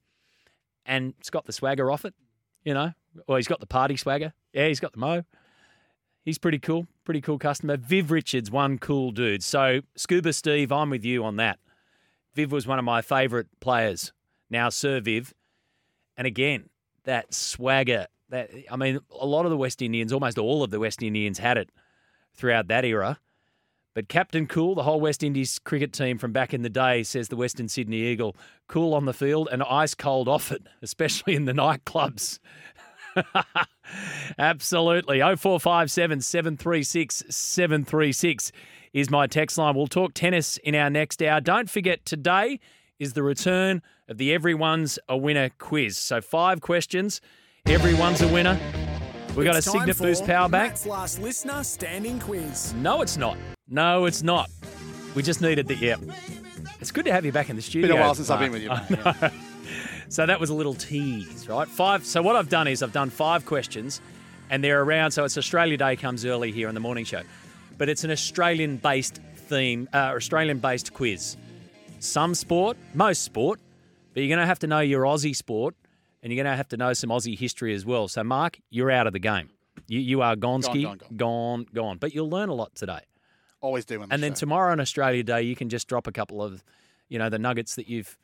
And it's got the swagger off it, you know. Well, he's got the party swagger. Yeah, he's got the mo. He's pretty cool. Pretty cool customer. Viv Richards, one cool dude. So, Scuba Steve, I'm with you on that. Viv was one of my favourite players. Now, Sir Viv. And again, that swagger. That I mean, a lot of the West Indians, almost all of the West Indians had it throughout that era. But Captain Cool, the whole West Indies cricket team from back in the day, says the Western Sydney Eagle, cool on the field and ice cold off it, especially in the nightclubs. Absolutely. 0457 736 736 is my text line. We'll talk tennis in our next hour. Don't forget, today is the return of the Everyone's a Winner quiz. So, five questions. Everyone's a winner. We got
It's
a
time
Cygnett
for
Boost power bank.
Matt's last listener standing quiz.
No, it's not. No, it's not. We just needed the yeah. It's good to have you back in the studio.
Been a while since I've been with you, mate. yeah.
So that was a little tease, right? Five. So what I've done is I've done five questions, and they're around. So it's Australia Day comes early here in the morning show, but it's an Australian-based theme, uh, Australian-based quiz. Some sport, most sport, but you're going to have to know your Aussie sport, and you're going to have to know some Aussie history as well. So Mark, you're out of the game. You, you are Gonski,
Gone, gone,
gone, gone. But you'll learn a lot today.
Always do.
And then
show.
tomorrow on Australia Day, you can just drop a couple of, you know, the nuggets that you've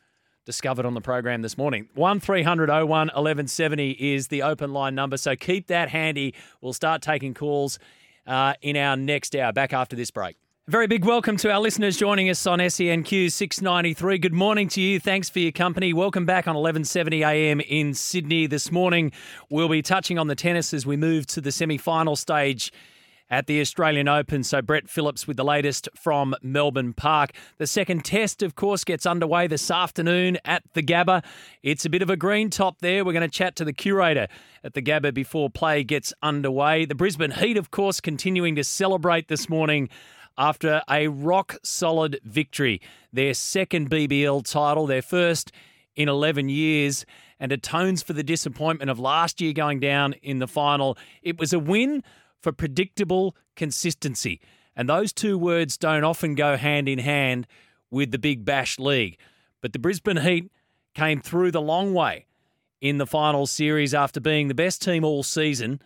discovered on the program this morning. 1300 01 1170 is the open line number. So keep that handy. We'll start taking calls uh, in our next hour, back after this break. A very big welcome to our listeners joining us on SENQ 693. Good morning to you. Thanks for your company. Welcome back on 11:70 a.m. in Sydney this morning. We'll be touching on the tennis as we move to the semi-final stage at the Australian Open. So, Brett Phillips with the latest from Melbourne Park. The second test, of course, gets underway this afternoon at the Gabba. It's a bit of a green top there. We're going to chat to the curator at the Gabba before play gets underway. The Brisbane Heat, of course, continuing to celebrate this morning after a rock solid victory. Their second BBL title, their first in 11 years, and atones for the disappointment of last year going down in the final. It was a win for predictable consistency. And those two words don't often go hand in hand with the Big Bash League. But the Brisbane Heat came through the long way in the final series after being the best team all season,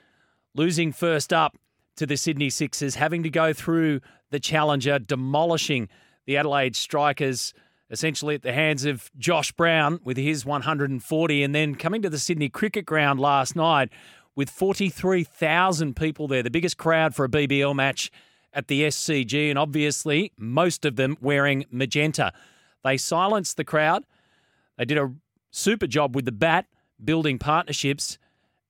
losing first up to the Sydney Sixers, having to go through the challenger, demolishing the Adelaide Strikers essentially at the hands of Josh Brown with his 140, and then coming to the Sydney Cricket Ground last night with 43,000 people there, the biggest crowd for a BBL match at the SCG, and obviously most of them wearing magenta. They silenced the crowd. They did a super job with the bat, building partnerships,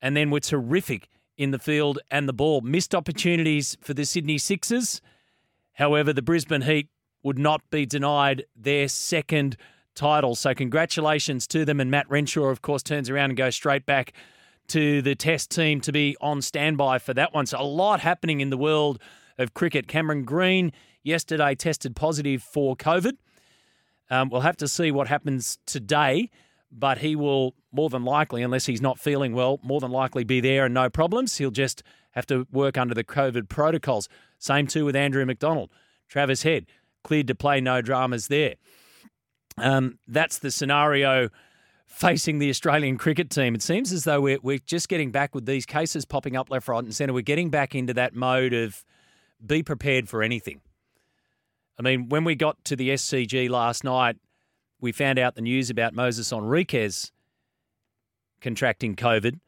and then were terrific in the field and the ball. Missed opportunities for the Sydney Sixers. However, the Brisbane Heat would not be denied their second title. So, congratulations to them. And Matt Renshaw, of course, turns around and goes straight back to the test team to be on standby for that one. So, a lot happening in the world of cricket. Cameron Green yesterday tested positive for COVID. Um, we'll have to see what happens today, but he will more than likely, unless he's not feeling well, more than likely be there and no problems. He'll just have to work under the COVID protocols. Same too with Andrew McDonald. Travis Head, cleared to play, no dramas there. Um, that's the scenario facing the Australian cricket team. It seems as though we're, we're just getting back with these cases popping up left, right, and centre. We're getting back into that mode of be prepared for anything. I mean, when we got to the SCG last night, we found out the news about Moses Henriques contracting COVID,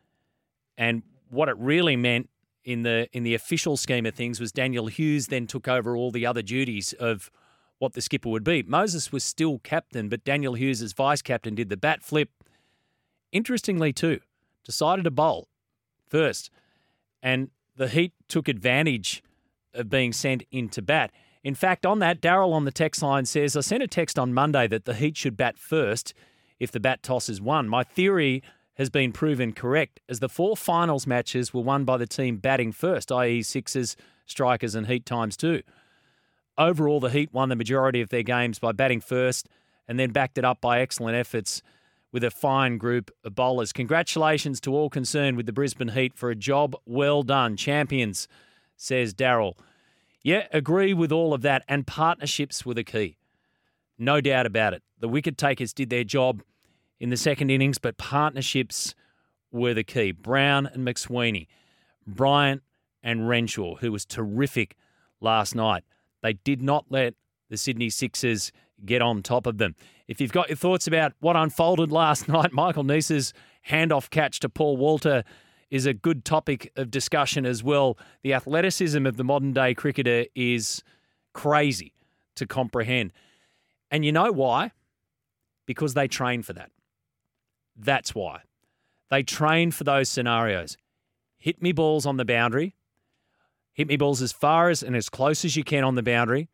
and what it really meant in the in the official scheme of things was Daniel Hughes then took over all the other duties of what the skipper would be. Moses was still captain, but Daniel Hughes as vice captain did the bat flip. Interestingly, too, decided to bowl first, and the Heat took advantage of being sent into bat. In fact, on that, Daryl on the text line says, I sent a text on Monday that the Heat should bat first if the bat toss is won. My theory has been proven correct as the four finals matches were won by the team batting first, i.e., Sixers, Strikers, and Heat times two. Overall, the Heat won the majority of their games by batting first and then backed it up by excellent efforts with a fine group of bowlers. Congratulations to all concerned with the Brisbane Heat for a job well done. Champions, says Daryl. Yeah, agree with all of that, and partnerships were the key. No doubt about it. The wicket takers did their job in the second innings, but partnerships were the key. Brown and McSweeney, Bryant and Renshaw, who was terrific last night. They did not let the Sydney Sixers get on top of them. If you've got your thoughts about what unfolded last night, Michael Neser's handoff catch to Paul Walter is a good topic of discussion as well. The athleticism of the modern day cricketer is crazy to comprehend. And you know why? Because they train for that. That's why. They train for those scenarios. Hit me balls on the boundary. Hit me balls as far as and as close as you can on the boundary.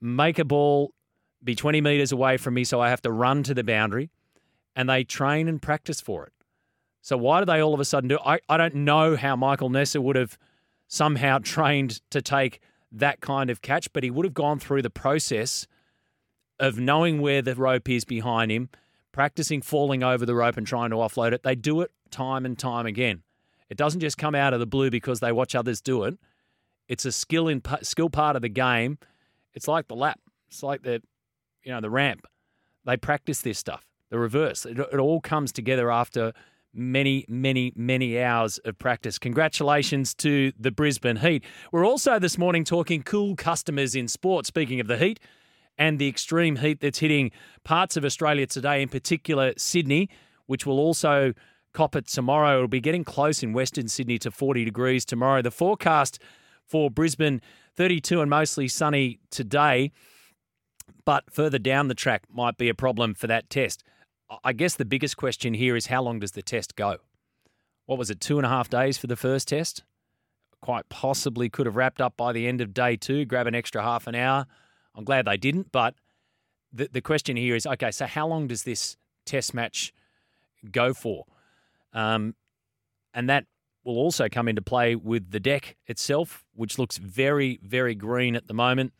Make a ball be 20 metres away from me so I have to run to the boundary. And they train and practice for it. So why do they all of a sudden do? I, I don't know how Michael Neser would have somehow trained to take that kind of catch, but he would have gone through the process of knowing where the rope is behind him, practicing falling over the rope and trying to offload it. They do it time and time again. It doesn't just come out of the blue because they watch others do it. It's a skill in skill part of the game. It's like the lap. It's like the you know the ramp. They practice this stuff. The reverse. It, it all comes together after many, many, many hours of practice. Congratulations to the Brisbane Heat. We're also this morning talking cool customers in sport. Speaking of the heat and the extreme heat that's hitting parts of Australia today, in particular Sydney, which will also cop it tomorrow. It'll be getting close in Western Sydney to 40 degrees tomorrow. The forecast for Brisbane 32 and mostly sunny today, but further down the track might be a problem for that test. I guess the biggest question here is how long does the test go? What was it, two and a half days for the first test? Quite possibly could have wrapped up by the end of day two, grab an extra half an hour. I'm glad they didn't, but the, the question here is okay, so how long does this test match go for? Um, and that will also come into play with the deck itself, which looks very, very green at the moment.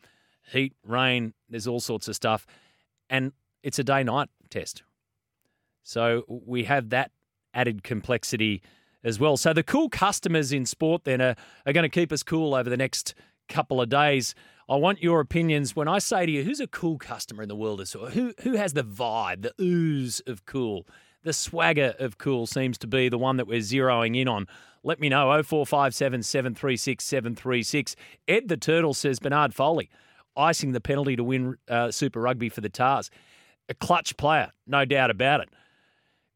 Heat, rain, there's all sorts of stuff. And it's a day night test. So we have that added complexity as well. So the cool customers in sport then are, are going to keep us cool over the next couple of days. I want your opinions. When I say to you, who's a cool customer in the world? Who, who has the vibe, the ooze of cool? The swagger of cool seems to be the one that we're zeroing in on. Let me know 0457 736 736. Ed the Turtle says Bernard Foley icing the penalty to win uh, Super Rugby for the Tahs. A clutch player, no doubt about it.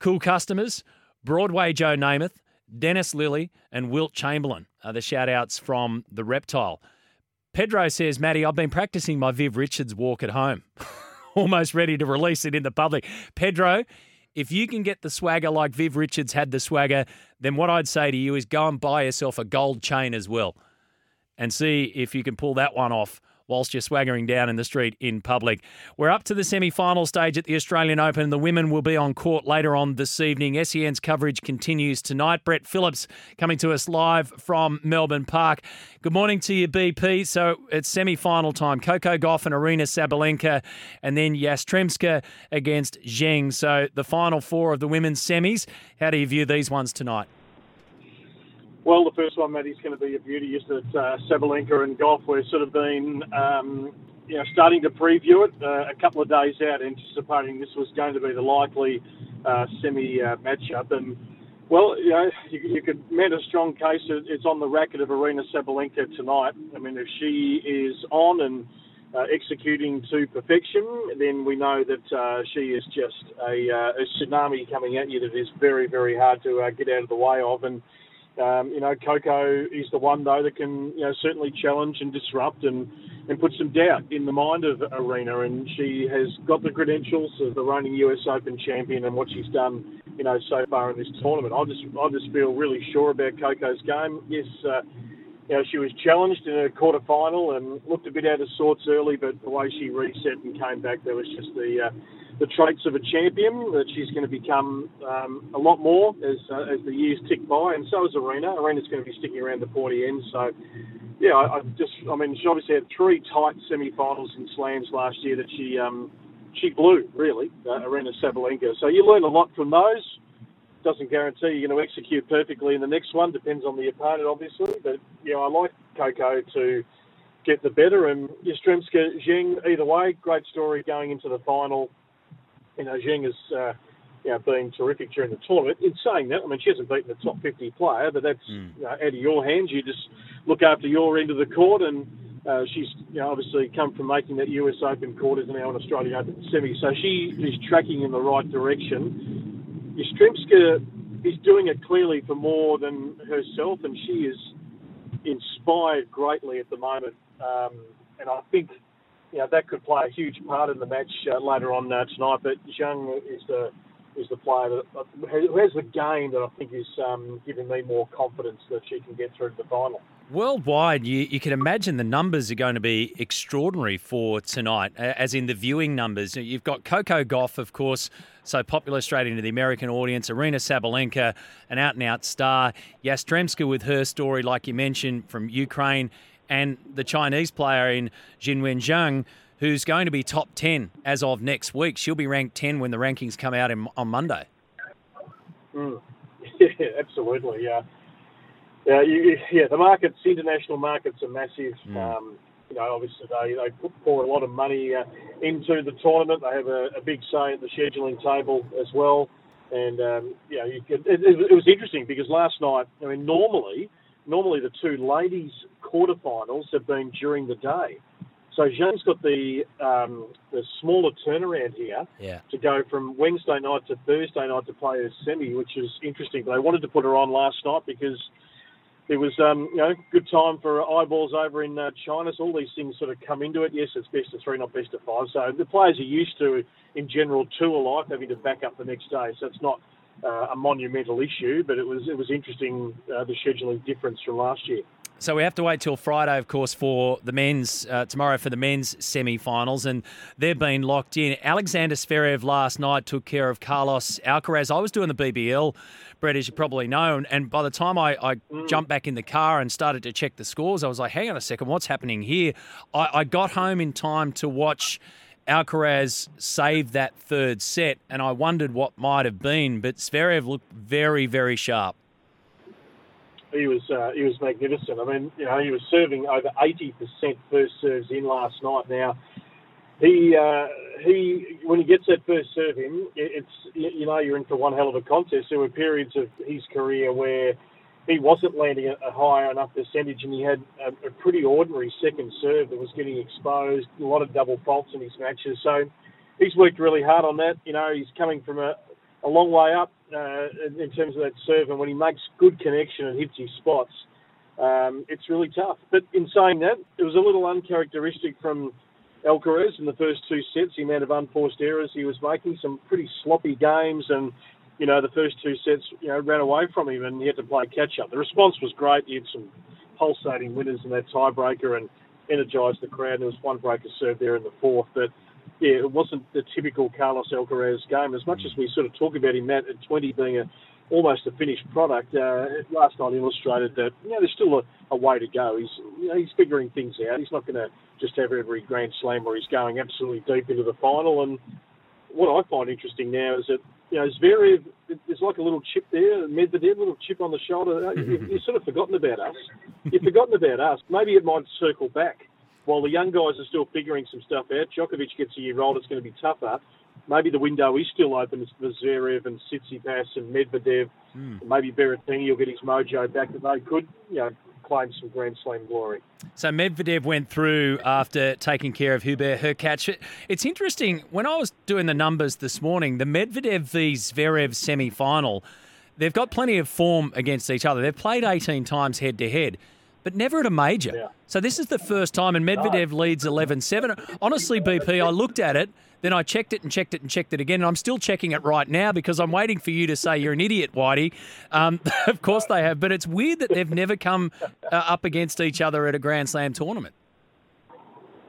Cool customers, Broadway Joe Namath, Dennis Lillee, and Wilt Chamberlain are the shout outs from the reptile. Pedro says, Maddie, I've been practicing my Viv Richards walk at home. Almost ready to release it in the public. Pedro, if you can get the swagger like Viv Richards had the swagger, then what I'd say to you is go and buy yourself a gold chain as well. And see if you can pull that one off whilst you're swaggering down in the street in public. We're up to the semi final stage at the Australian Open. The women will be on court later on this evening. SEN's coverage continues tonight. Brett Phillips coming to us live from Melbourne Park. Good morning to you, BP. So it's semi final time. Coco Gauff and Aryna Sabalenka, and then Yastremska against Zheng. So the final four of the women's semis. How do you view these ones tonight?
Well, the first one, Matty's going to be a beauty, is that uh, Sabalenka and Gauff we've sort of been, um, you know, starting to preview it uh, a couple of days out, anticipating this was going to be the likely uh, semi uh, matchup. And well, you know, you, you could make a strong case. that It's on the racket of Aryna Sabalenka tonight. I mean, if she is on and uh, executing to perfection, then we know that uh, she is just a, uh, a, tsunami coming at you that is very, very hard to uh, get out of the way of. And um, you know, Coco is the one though that can, you know, certainly challenge and disrupt and, and put some doubt in the mind of Aryna. And she has got the credentials of the reigning US Open champion and what she's done, you know, so far in this tournament. I just, I just feel really sure about Coco's game. Yes, uh, you know, she was challenged in a quarter final and looked a bit out of sorts early, but the way she reset and came back, there was just the uh, the traits of a champion that she's going to become um, a lot more as uh, as the years tick by, and so is Aryna. Aryna's going to be sticking around the pointy end, so yeah, I, I just I mean she obviously had three tight semi-finals and slams last year that she um, she blew really, uh, Aryna Sabalenka. So you learn a lot from those doesn't guarantee you're going to execute perfectly in the next one. Depends on the opponent, obviously. But you know, I like Coco to get the better, and Yastremska Zheng either way. Great story going into the final. You know, Zheng has uh, you know been terrific during the tournament. In saying that, I mean she hasn't beaten the top 50 player, but that's mm. you know, out of your hands. You just look after your end of the court and. Uh, she's you know, obviously come from making that US Open quarters and now an Australian Open semi, so she is tracking in the right direction. Yastremska is doing it clearly for more than herself, and she is inspired greatly at the moment. Um, and I think you know that could play a huge part in the match uh, later on uh, tonight. But Zheng is the is the player that uh, who has the game that I think is um, giving me more confidence that she can get through to the final.
Worldwide, you, you can imagine the numbers are going to be extraordinary for tonight, as in the viewing numbers. You've got Coco Gauff, of course, so popular straight into the American audience. Aryna Sabalenka, an out and out star. Yastremska with her story, like you mentioned, from Ukraine. And the Chinese player in Qinwen Zheng, who's going to be top 10 as of next week. She'll be ranked 10 when the rankings come out in, on Monday.
Mm. Yeah, absolutely. Yeah. Yeah, you, yeah, the markets, international markets are massive. Mm. Um, you know, obviously they, they pour a lot of money uh, into the tournament. They have a, a, big say at the scheduling table as well. And, um, you know, you could, it, it, was interesting because last night, I mean, normally, normally the two ladies' quarterfinals have been during the day. So Zheng's got the um, the smaller turnaround here
yeah.
to go from Wednesday night to Thursday night to play a semi, which is interesting. But they wanted to put her on last night because it was um, you know good time for eyeballs over in uh, China. So all these things sort of come into it. Yes, it's best of three, not best of five. So the players are used to, in general, tour life having to back up the next day. So it's not uh, a monumental issue, but it was it was interesting uh, the scheduling difference from last year.
So we have to wait till Friday, of course, for the men's uh, tomorrow for the men's semi-finals, and they've been locked in. Alexander Zverev last night took care of Carlos Alcaraz. I was doing the BBL, Brett, as you probably know, and by the time I, I mm. jumped back in the car and started to check the scores, I was like, "Hang on a second, what's happening here?" I, I got home in time to watch. Alcaraz save that third set, and I wondered what might have been, but Zverev looked very, very sharp
he was uh, he was magnificent. I mean, you know, he was serving over 80% first serves in last night. Now, he uh, he when he gets that first serve in, it's you know you're in for one hell of a contest. There were periods of his career where he wasn't landing a, high enough percentage, and he had a, a pretty ordinary second serve that was getting exposed. A lot of double faults in his matches. So he's worked really hard on that. You know, he's coming from a, a long way up uh, in terms of that serve, and when he makes good connection and hits his spots, um, it's really tough. But in saying that, it was a little uncharacteristic from Alcaraz in the first two sets, the amount of unforced errors he was making, some pretty sloppy games, and you know the first two sets, you know, ran away from him, and he had to play catch up. The response was great. He had some pulsating winners in that tiebreaker, and energised the crowd. There was one breaker serve there in the fourth, but yeah, it wasn't the typical Carlos Alcaraz game. As much as we sort of talk about him, Matt, at 20 being a almost a finished product. Uh, last night illustrated that you know there's still a, a way to go. He's you know, he's figuring things out. He's not going to just have every Grand Slam where he's going absolutely deep into the final. And what I find interesting now is that you know Zverev, there's like a little chip there, Medvedev, a little chip on the shoulder. You, you've sort of forgotten about us. You've forgotten about us. Maybe it might circle back. While the young guys are still figuring some stuff out, Djokovic gets a year old, it's going to be tougher maybe the window is still open for Zverev and Tsitsipas and Medvedev. Mm. Maybe Berrettini will get his mojo back that they could, you know, claim some Grand Slam glory.
So Medvedev went through after taking care of Hubert Hurkacz. It's interesting, when I was doing the numbers this morning, the Medvedev v Zverev semi-final, they've got plenty of form against each other. They've played 18 times head-to-head but never at a major. Yeah. So this is the first time, and Medvedev leads 11-7. Honestly, BP, I looked at it, then I checked it and checked it and checked it again, and I'm still checking it right now because I'm waiting for you to say you're an idiot, Whitey. Um, of course they have, but it's weird that they've never come uh, up against each other at a Grand Slam tournament.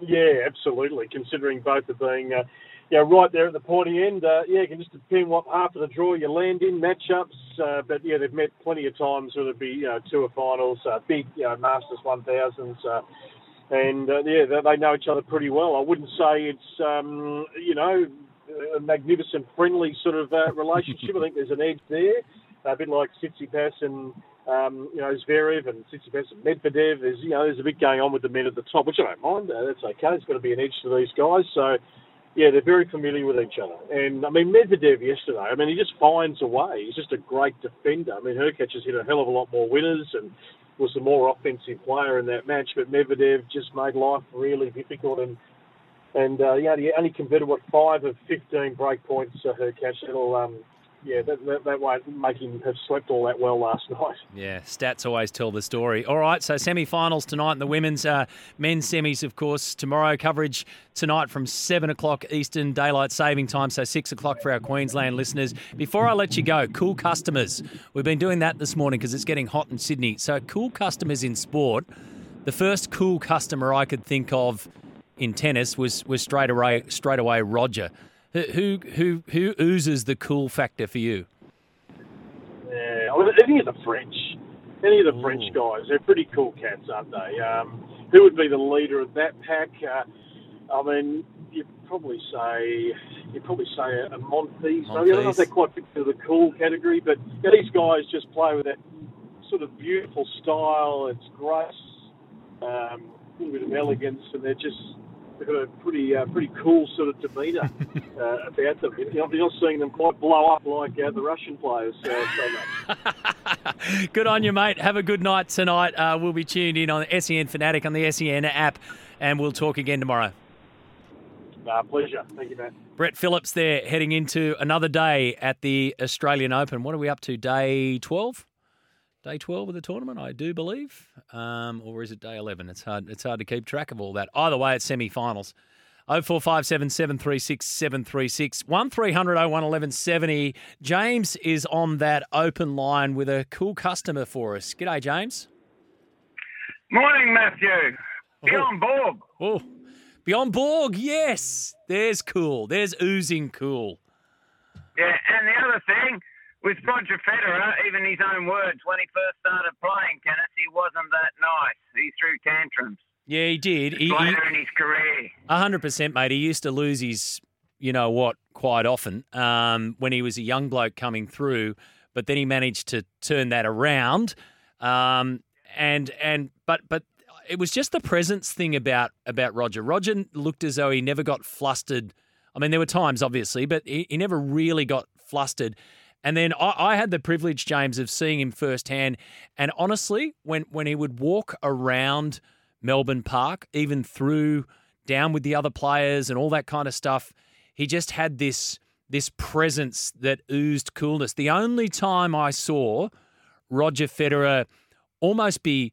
Yeah, absolutely. Considering both are being uh, yeah, right there at the pointy end. Uh, yeah, it can just depend what half of the draw you land in, matchups. Uh, but yeah, they've met plenty of times, whether it be you know, tour finals, uh, big you know, Masters 1000s. Uh, and uh, yeah, they, they know each other pretty well. I wouldn't say it's, um, you know, a magnificent, friendly sort of uh, relationship. I think there's an edge there, a bit like Tsitsipas and um, you know, Zverev and Tsitsipas and Medvedev. There's, you know, there's a bit going on with the men at the top, which I don't mind. Uh, that's okay. There's got to be an edge to these guys. So, yeah, they're very familiar with each other. And I mean, Medvedev yesterday, I mean, he just finds a way. He's just a great defender. I mean, Hurkacz has hit a hell of a lot more winners and was the more offensive player in that match, but Medvedev just made life really difficult. And and uh, yeah, he only converted what five of fifteen break points. Uh, Hurkacz. It'll um, yeah, that, that, that, won't make him have slept all that well last night.
Yeah, stats always tell the story. All right, so semi-finals tonight in the women's, uh, men's semis, of course, tomorrow. Coverage tonight from 7 o'clock Eastern Daylight Saving Time, so 6 o'clock for our Queensland listeners. Before I let you go, cool customers. We've been doing that this morning because it's getting hot in Sydney. So cool customers in sport. The first cool customer I could think of in tennis was, was straight away, straight away Roger. Who who who oozes the cool factor for you?
Yeah, any of the French, any of the Ooh. French guys, they're pretty cool cats, aren't they? Um, who would be the leader of that pack? Uh, I mean, you'd probably say you'd probably say a, a Monfils. I don't know if they quite fit into the cool category, but yeah, these guys just play with that sort of beautiful style. It's grace, um, a little bit of elegance, and they're just they've got a pretty uh, pretty cool sort of demeanour uh, about them. You're not seeing them quite blow up like uh, the Russian players so
much. good on you, mate. Have a good night tonight. Uh, we'll be tuned in on SEN Fanatic on the SEN app, and we'll talk again tomorrow.
Uh, pleasure. Thank you, Matt.
Brett Phillips there heading into another day at the Australian Open. What are we up to? Day 12? Day 12 of the tournament, I do believe. Um, or is it day 11? It's hard, it's hard to keep track of all that. Either way, it's semi finals. 0457 736 736 1300 01 1170. James is on that open line with a cool customer for us. G'day, James.
Morning, Matthew. Bjorn Borg.
Oh, Bjorn Borg, yes. There's cool. There's oozing cool.
Yeah, and the other thing, with Roger Federer, even his own words, when he first started playing tennis, he wasn't that nice. He threw tantrums.
Yeah, he did.
He, later he, in his career.
hundred percent, mate. He used to lose his, you know what, quite often um, when he was a young bloke coming through. But then he managed to turn that around. Um, and and but but it was just the presence thing about about Roger. Roger looked as though he never got flustered. I mean, there were times, obviously, but he, he never really got flustered. And then I, I, had the privilege, James, of seeing him firsthand. And honestly, when when he would walk around Melbourne Park, even through down with the other players and all that kind of stuff, he just had this this presence that oozed coolness. The only time I saw Roger Federer almost be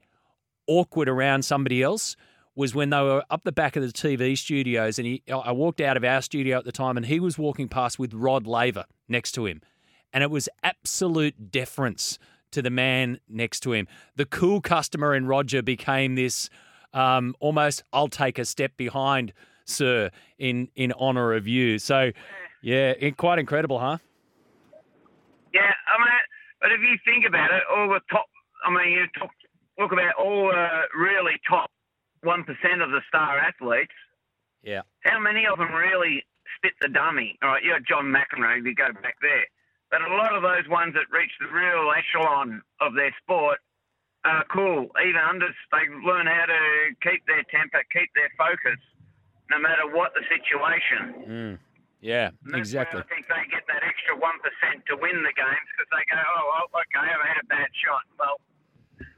awkward around somebody else was when they were up the back of the TV studios, and he, I walked out of our studio at the time, and he was walking past with Rod Laver next to him and it was absolute deference to the man next to him. The cool customer in Roger became this um, almost I'll take a step behind, sir, in in honour of you. So, yeah, it, quite incredible, huh?
Yeah, I mean, but if you think about it, all the top, I mean, you talk, look about all the really top 1% of the star athletes.
Yeah.
How many of them really spit the dummy? All right, you got John McEnroe, you go back there. But a lot of those ones that reach the real echelon of their sport are cool. Even under, they learn how to keep their temper, keep their focus, no matter what the situation.
Mm. Yeah,
And that's why
exactly.
I think they get that extra one percent to win the games because they go, oh, well, okay, I had a bad shot. Well,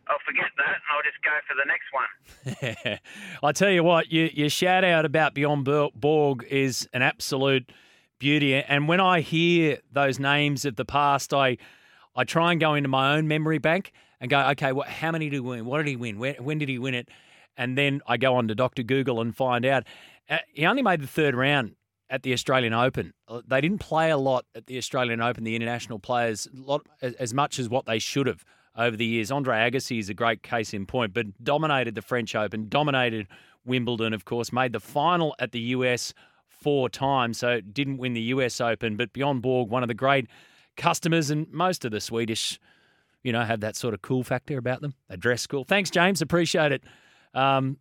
I'll forget that and I'll just go for the next one.
I tell you what, your, your shout out about Bjorn Borg is an absolute beauty. And when I hear those names of the past, I I try and go into my own memory bank and go, okay, what, how many did he win? What did he win? When, when did he win it? And then I go on to Dr. Google and find out. Uh, he only made the third round at the Australian Open. Uh, They didn't play a lot at the Australian Open, the international players, lot, as, as much as what they should have over the years. Andre Agassi is a great case in point, but dominated the French Open, dominated Wimbledon, of course, made the final at the US four times, so didn't win the US Open. But Bjorn Borg, one of the great customers, and most of the Swedish, you know, have that sort of cool factor about them. They dress cool. Thanks, James. Appreciate it. Um,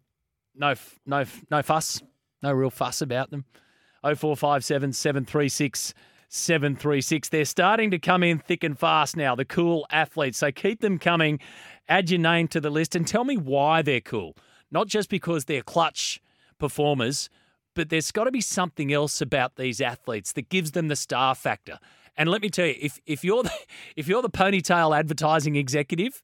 no, no, no fuss. No real fuss about them. 0457 736 736. They're starting to come in thick and fast now, the cool athletes. So keep them coming. Add your name to the list and tell me why they're cool. Not just because they're clutch performers, but there's got to be something else about these athletes that gives them the star factor. And let me tell you, if if you're the, if you're the ponytail advertising executive,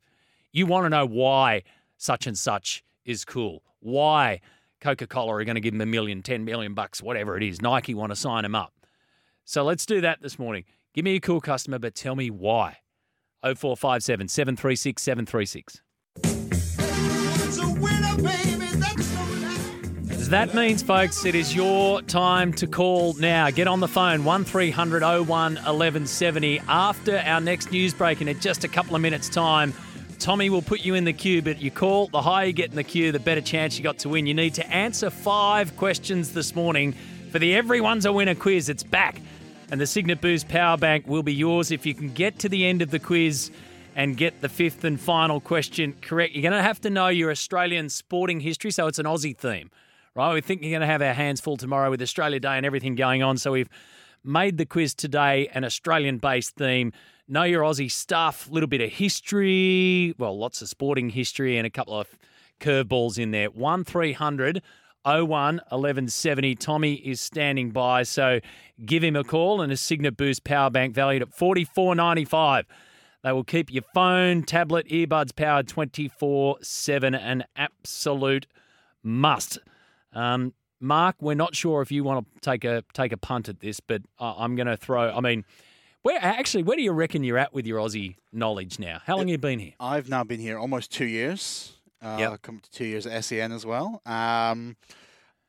you want to know why such and such is cool. Why Coca-Cola are going to give him a million, 10 million bucks, whatever it is. Nike want to sign him up. So let's do that this morning. Give me a cool customer, but tell me why. 0457 736 736. That means, folks, it is your time to call now. Get on the phone, 1300 01 1170. After our next news break and in just a couple of minutes' time, Tommy will put you in the queue, but you call, the higher you get in the queue, the better chance you got to win. You need to answer five questions this morning for the Everyone's a Winner quiz. It's back, and the Cygnett Boost Power Bank will be yours if you can get to the end of the quiz and get the fifth and final question correct. You're going to have to know your Australian sporting history, so it's an Aussie theme, right? We think you're going to have our hands full tomorrow with Australia Day and everything going on, so we've made the quiz today an Australian based theme. Know your Aussie stuff, a little bit of history, well, lots of sporting history and a couple of curveballs in there. 1300 01 1170. Tommy is standing by, so give him a call and a Cygnett Boost power bank valued at 44.95. They will keep your phone, tablet, earbuds powered 24 7. An absolute must. Um, Mark, we're not sure if you want to take a take a punt at this, but I- I'm going to throw. I mean, where actually, where do you reckon you're at with your Aussie knowledge now? How long have you been here?
I've now been here almost two years. Uh,
Yep.
Come to two years at SEN as well. Um,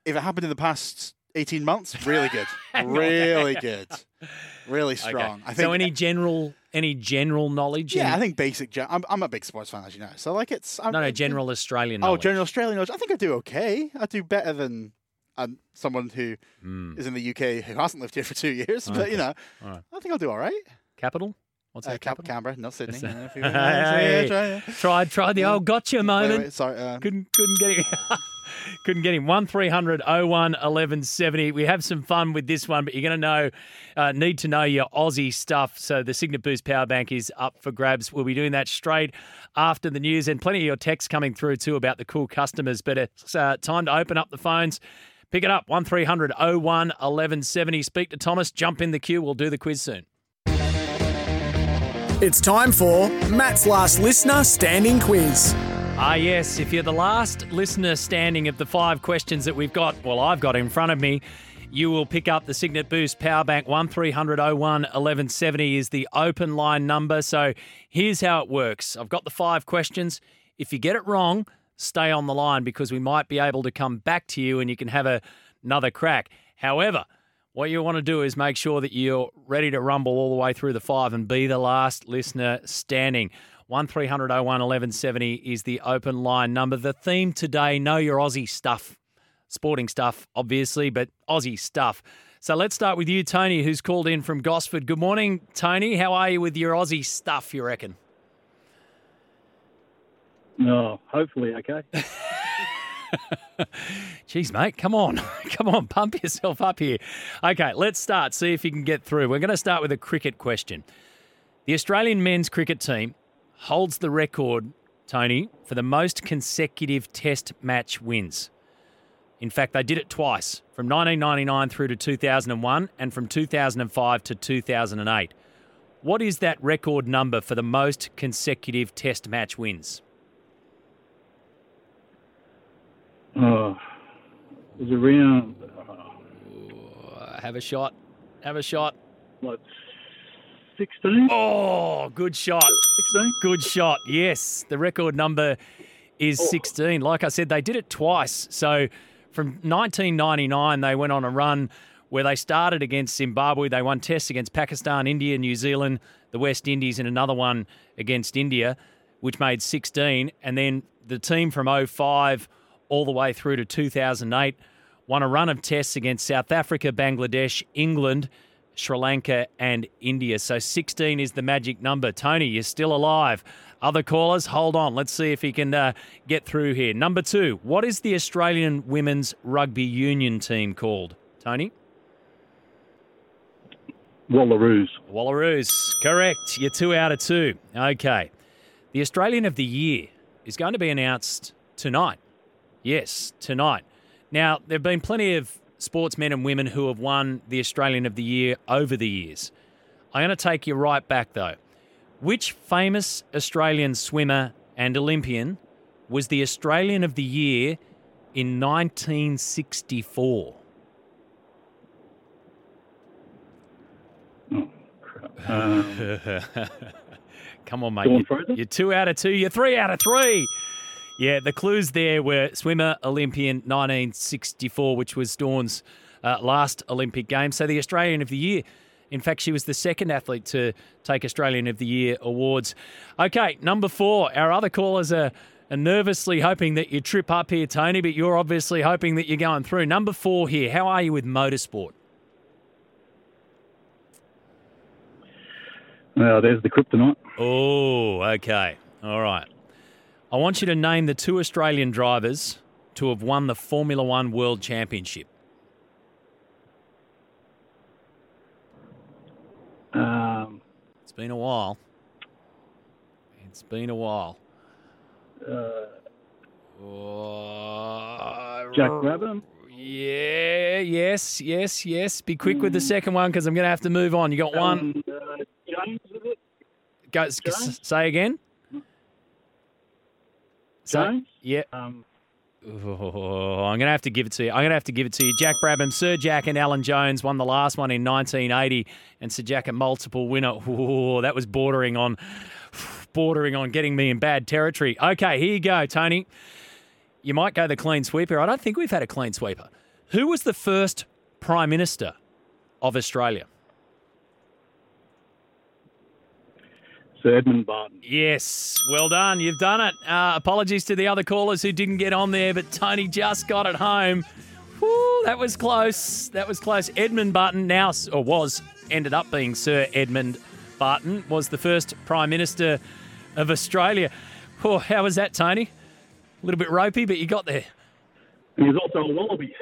if it happened in the past 18 months, really good. really good. Really strong. I think,
so. Any general any general knowledge?
yeah,
Any-
I think basic. gen- I'm, I'm a big sports fan, as you know. So, like, it's. I'm,
no, no, general Australian.
Oh,
knowledge.
general Australian knowledge. I think I do okay. I do better than um, someone who is
Mm.
in the UK who hasn't lived here for two years. But, you know,
right.
I think I'll do all right.
Capital. What's
Uh,
that?
Cap-
capital?
Canberra, not Sydney.
Hey,
try.
Tried, tried the old gotcha moment.
wait, sorry. Uh,
Couldn't couldn't get him. couldn't get him. One 01 1170. We have some fun with this one, but you're going to know, uh, need to know your Aussie stuff. So the Cygnett Boost Power Bank is up for grabs. We'll be doing that straight after the news, and plenty of your texts coming through too about the cool customers. But it's uh, time to open up the phones. Pick it up, 1300 01 1170. Speak to Thomas, jump in the queue. We'll do the quiz soon.
It's time for Matt's Last Listener Standing Quiz.
Ah, yes. If you're the last listener standing of the five questions that we've got, well, I've got in front of me, you will pick up the Cygnett Boost Power Bank 1300 01 1170 is the open line number. So here's how it works I've got the five questions. If you get it wrong, stay on the line because we might be able to come back to you and you can have a, another crack. However, what you want to do is make sure that you're ready to rumble all the way through the five and be the last listener standing. 1300 01 1170 is the open line number. The theme today, know your Aussie stuff. Sporting stuff, obviously, but Aussie stuff. So let's start with you, Tony, who's called in from Gosford. Good morning, Tony. How are you with your Aussie stuff, you reckon?
No, hopefully okay.
Jeez, mate, come on. come on, pump yourself up here. Okay, let's start. See if you can get through. We're going to start with a cricket question. The Australian men's cricket team holds the record, Tony, for the most consecutive test match wins. In fact, they did it twice from 1999 through to 2001 and from 2005 to 2008. What is that record number for the most consecutive test match wins?
Oh, it was around
Uh, have a shot. Have a shot.
what 16?
Oh, good shot.
16?
Good shot. Yes, the record number is 16. Like I said, they did it twice. So from 1999, they went on a run where they started against Zimbabwe. They won tests against Pakistan, India, New Zealand, the West Indies, and another one against India, which made 16. And then the team from 05 all the way through to 2008 won a run of tests against South Africa, Bangladesh, England, Sri Lanka, and India. So 16 is the magic number. Tony, you're still alive. Other callers, hold on. Let's see if he can uh, get through here. Number two, what is the Australian women's rugby union team called? Tony?
Wallaroos.
Wallaroos. Correct. You're two out of two. Okay. The Australian of the Year is going to be announced tonight. Yes, tonight. Now, there have been plenty of sportsmen and women who have won the Australian of the Year over the years. I'm going to take you right back, though. Which famous Australian swimmer and Olympian was the Australian of the Year in 1964?
Oh. Um,
Come on, mate. You-
Fraser?
You're two out of two. You're three out of three. Yeah, the clues there were swimmer, Olympian, 1964, which was Dawn's uh, last Olympic Games. So the Australian of the Year. In fact, she was the second athlete to take Australian of the Year awards. Okay, number four. Our other callers are, are nervously hoping that you trip up here, Tony, but you're obviously hoping that you're going through. Number four here. How are you with motorsport?
well, there's the kryptonite.
Oh, okay. All right. I want you to name the two Australian drivers to have won the Formula One World Championship.
Um,
It's been a while. It's been a while.
uh,
Oh,
Jack Brabham.
Yeah, yes, yes, yes. Be quick with the second one because I'm going to have to move on. You got one.
Um, uh, is it?
Go, say again.
James?
yeah.
Um,
Oh, I'm going to have to give it to you. I'm going to have to give it to you. Jack Brabham, Sir Jack and Alan Jones won the last one in 1980, and Sir Jack a multiple winner. Oh, that was bordering on, bordering on getting me in bad territory. Okay, here you go, Tony. You might go the clean sweeper. I don't think we've had a clean sweeper. Who was the first Prime Minister of Australia?
Sir Edmund Barton.
Yes, well done. You've done it. Uh, apologies to the other callers who didn't get on there, but Tony just got it home. Woo, that was close. That was close. Edmund Barton now, or was, ended up being Sir Edmund Barton, was the first Prime Minister of Australia. Oh, how was that, Tony? A little bit ropey, but you got there.
And he's also a wallaby.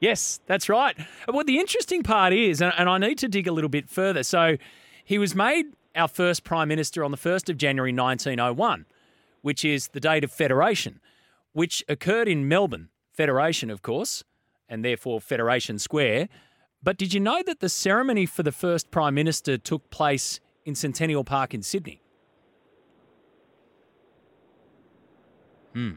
Yes, that's right. Well, the interesting part is, and I need to dig a little bit further. So, he was made our first Prime Minister on the 1st of January 1901, which is the date of Federation, which occurred in Melbourne, Federation, of course, and therefore Federation Square. But did you know that the ceremony for the first Prime Minister took place in Centennial Park in Sydney? Hmm.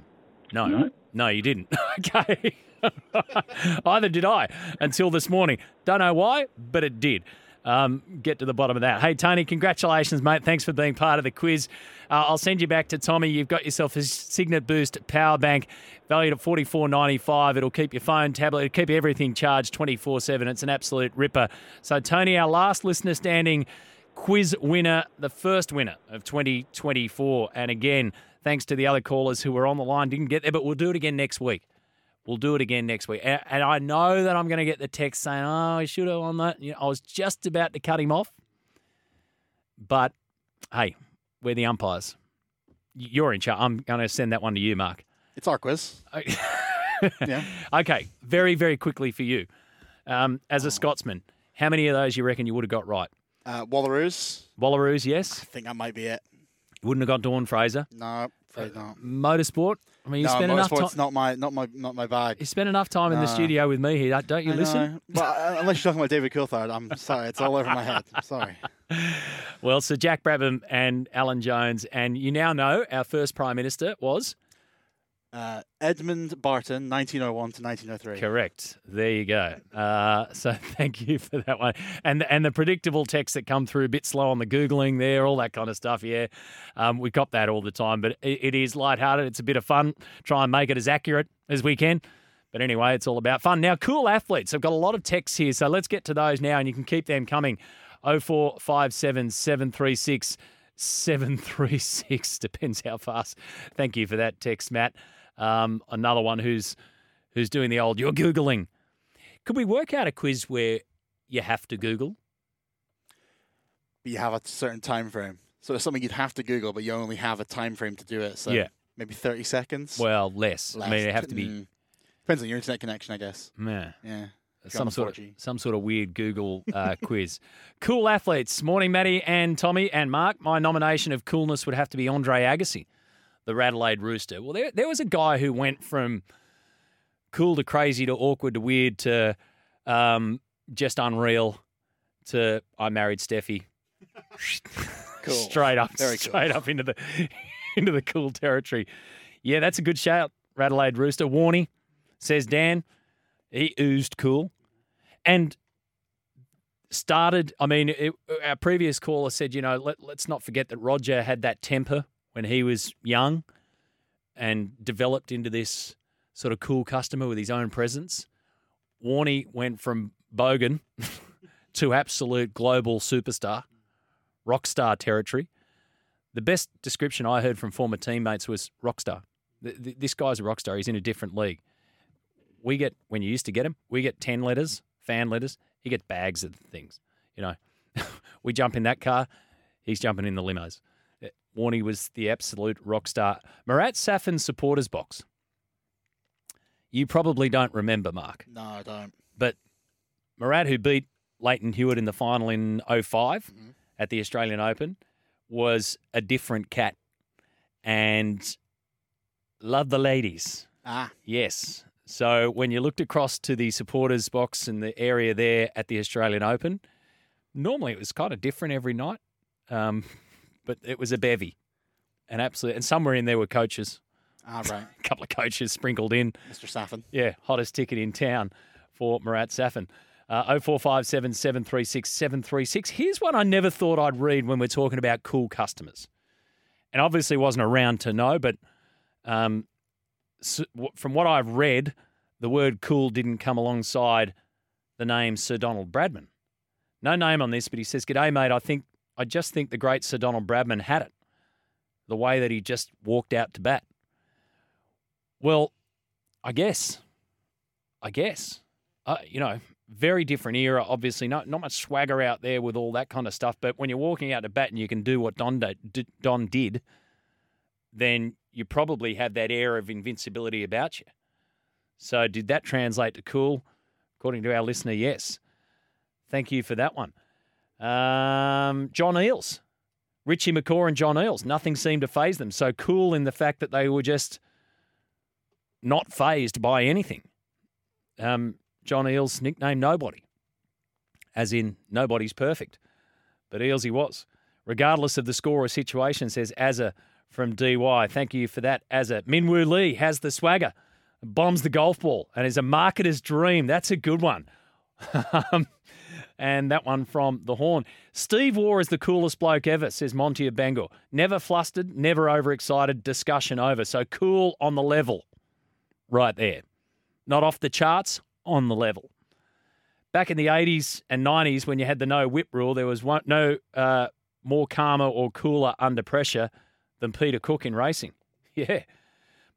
No.
No.
No, you didn't. okay. Either did I until this morning. Don't know why, but it did. Um, get to the bottom of that. Hey, Tony, congratulations, mate. Thanks for being part of the quiz. Uh, I'll send you back to Tommy. You've got yourself a Cygnett Boost power bank valued at forty four ninety five. It'll keep your phone, tablet, it'll keep everything charged twenty four seven. It's an absolute ripper. So, Tony, our last listener standing quiz winner, the first winner of 2024. And again, thanks to the other callers who were on the line, didn't get there, but we'll do it again next week. We'll do it again next week. And, and I know that I'm going to get the text saying, oh, I should have on that. You know, I was just about to cut him off. But hey, we're the umpires. You're in charge. I'm going to send that one to you, Mark.
It's our quiz. yeah.
Okay, very, very quickly for you. Um, as a Scotsman, how many of those you reckon you would have got right?
Uh, Wallaroos.
Wallaroos, yes.
I think that might be it.
You wouldn't have got Dawn Fraser.
No, afraid not.
Motorsport. I mean, you
no,
spend enough time.
not my not my not my bag.
You spend enough time in the studio with me here, don't you?
I
listen.
know. But uh, unless you're talking about David Coulthard, I'm sorry, it's all over my head. I'm sorry.
Well, so Jack Brabham and Alan Jones, and you now know our first Prime Minister was
Uh, Edmund Barton, 1901 to 1903.
correct. There you go. Uh, so thank you for that one, and and the predictable text that come through a bit slow on the googling there, all that kind of stuff. Yeah, um, we cop that all the time, but it, it is lighthearted. It's a bit of fun. Try and make it as accurate as we can. But anyway, it's all about fun. Now, cool athletes. I've got a lot of texts here, so let's get to those now, and you can keep them coming. 0457 736 736. Depends how fast. Thank you for that text, Matt. Um, another one who's who's doing the old, you're Googling. Could we work out a quiz where you have to Google?
But you have a certain time frame. So it's something you'd have to Google, but you only have a time frame to do it. So
Yeah.
maybe 30 seconds.
Well, less. I mean, it have to be
Mm. Depends on your internet connection, I guess.
meh,
Yeah.
Some sort of some sort of weird Google uh, quiz. Cool athletes. Morning, Matty and Tommy and Mark. My nomination of coolness would have to be Andre Agassi, the Radelaide Rooster. Well, there, there was a guy who went from cool to crazy to awkward to weird to um, just unreal to I married Steffi.
Cool.
Straight up,
Very cool.
straight up into the into the cool territory. Yeah, that's a good shout. Radelaide Rooster. Warney says Dan. He oozed cool, and started. I mean, it, our previous caller said, you know, let, let's not forget that Roger had that temper when he was young, and developed into this sort of cool customer with his own presence. Warney went from bogan to absolute global superstar, rock star territory. The best description I heard from former teammates was rock star. Th- th- This guy's a rock star. He's in a different league. We get when you used to get him, we get ten letters, fan letters. He gets bags of things. You know, we jump in that car. He's jumping in the limos. Warney was the absolute rock star. Marat Safin's supporters box. You probably don't remember, Mark,
No, I don't.
but Marat, who beat Lleyton Hewitt in the final in 5
Mm-hmm.
at the Australian Open, was a different cat and loved the ladies.
Ah,
Yes. So when you looked across to the supporters box in the area there at the Australian Open, normally it was kind of different every night, um, but it was a bevy, and absolutely, and somewhere in there were coaches,
ah, right.
a couple of coaches sprinkled in.
Mr. Safin.
Yeah, hottest ticket in town for Marat Safin. Uh, 0457 736 736. Here's one I never thought I'd read when we're talking about cool customers. And obviously wasn't around to know, but um, s w from what I've read, the word cool didn't come alongside the name Sir Donald Bradman. No name on this, but he says, G'day, mate. I think I just think the great Sir Donald Bradman had it. The way that he just walked out to bat. Well, I guess. I guess. Uh, you know, very different era. Obviously, not not much swagger out there with all that kind of stuff. But when you're walking out to bat and you can do what Don Don did, then you probably have that air of invincibility about you. So, did that translate to cool? According to our listener, yes. Thank you for that one. Um, John Eales, Richie McCaw, and John Eales. Nothing seemed to phase them. So cool in the fact that they were just not phased by anything. Um, John Eales' nickname Nobody, as in nobody's perfect. But Eales he was. Regardless of the score or situation, says Azza from DY. Thank you for that, Azza. Minwoo Lee has the swagger, bombs the golf ball, and is a marketer's dream. That's a good one. And that one from the horn. Steve Waugh is the coolest bloke ever, says Monty of Bangor. Never flustered, never overexcited, discussion over. So cool on the level. Right there. Not off the charts, on the level. back in the 80s and 90s when you had the no whip rule, there was one, no uh, more calmer or cooler under pressure than Peter Cook in racing. Yeah.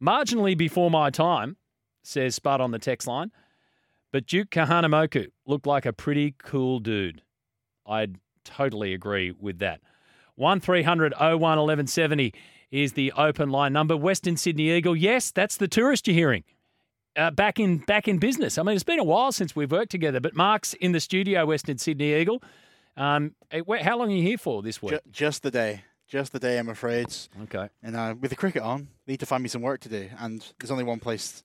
Marginally before my time, says Spud on the text line, but Duke Kahanamoku looked like a pretty cool dude. I'd totally agree with that. 1300 01 1170 is the open line number. Western Sydney Eagle, yes, that's the tourist you're hearing uh, back in back in business. I mean, it's been a while since we've worked together, but Mark's in the studio, Western Sydney Eagle. Um, eh, how long are you here for this week?
Ju- just the day. Just the day, I'm afraid.
Okay.
And uh, with the cricket on, need to find me some work to do. And there's only one place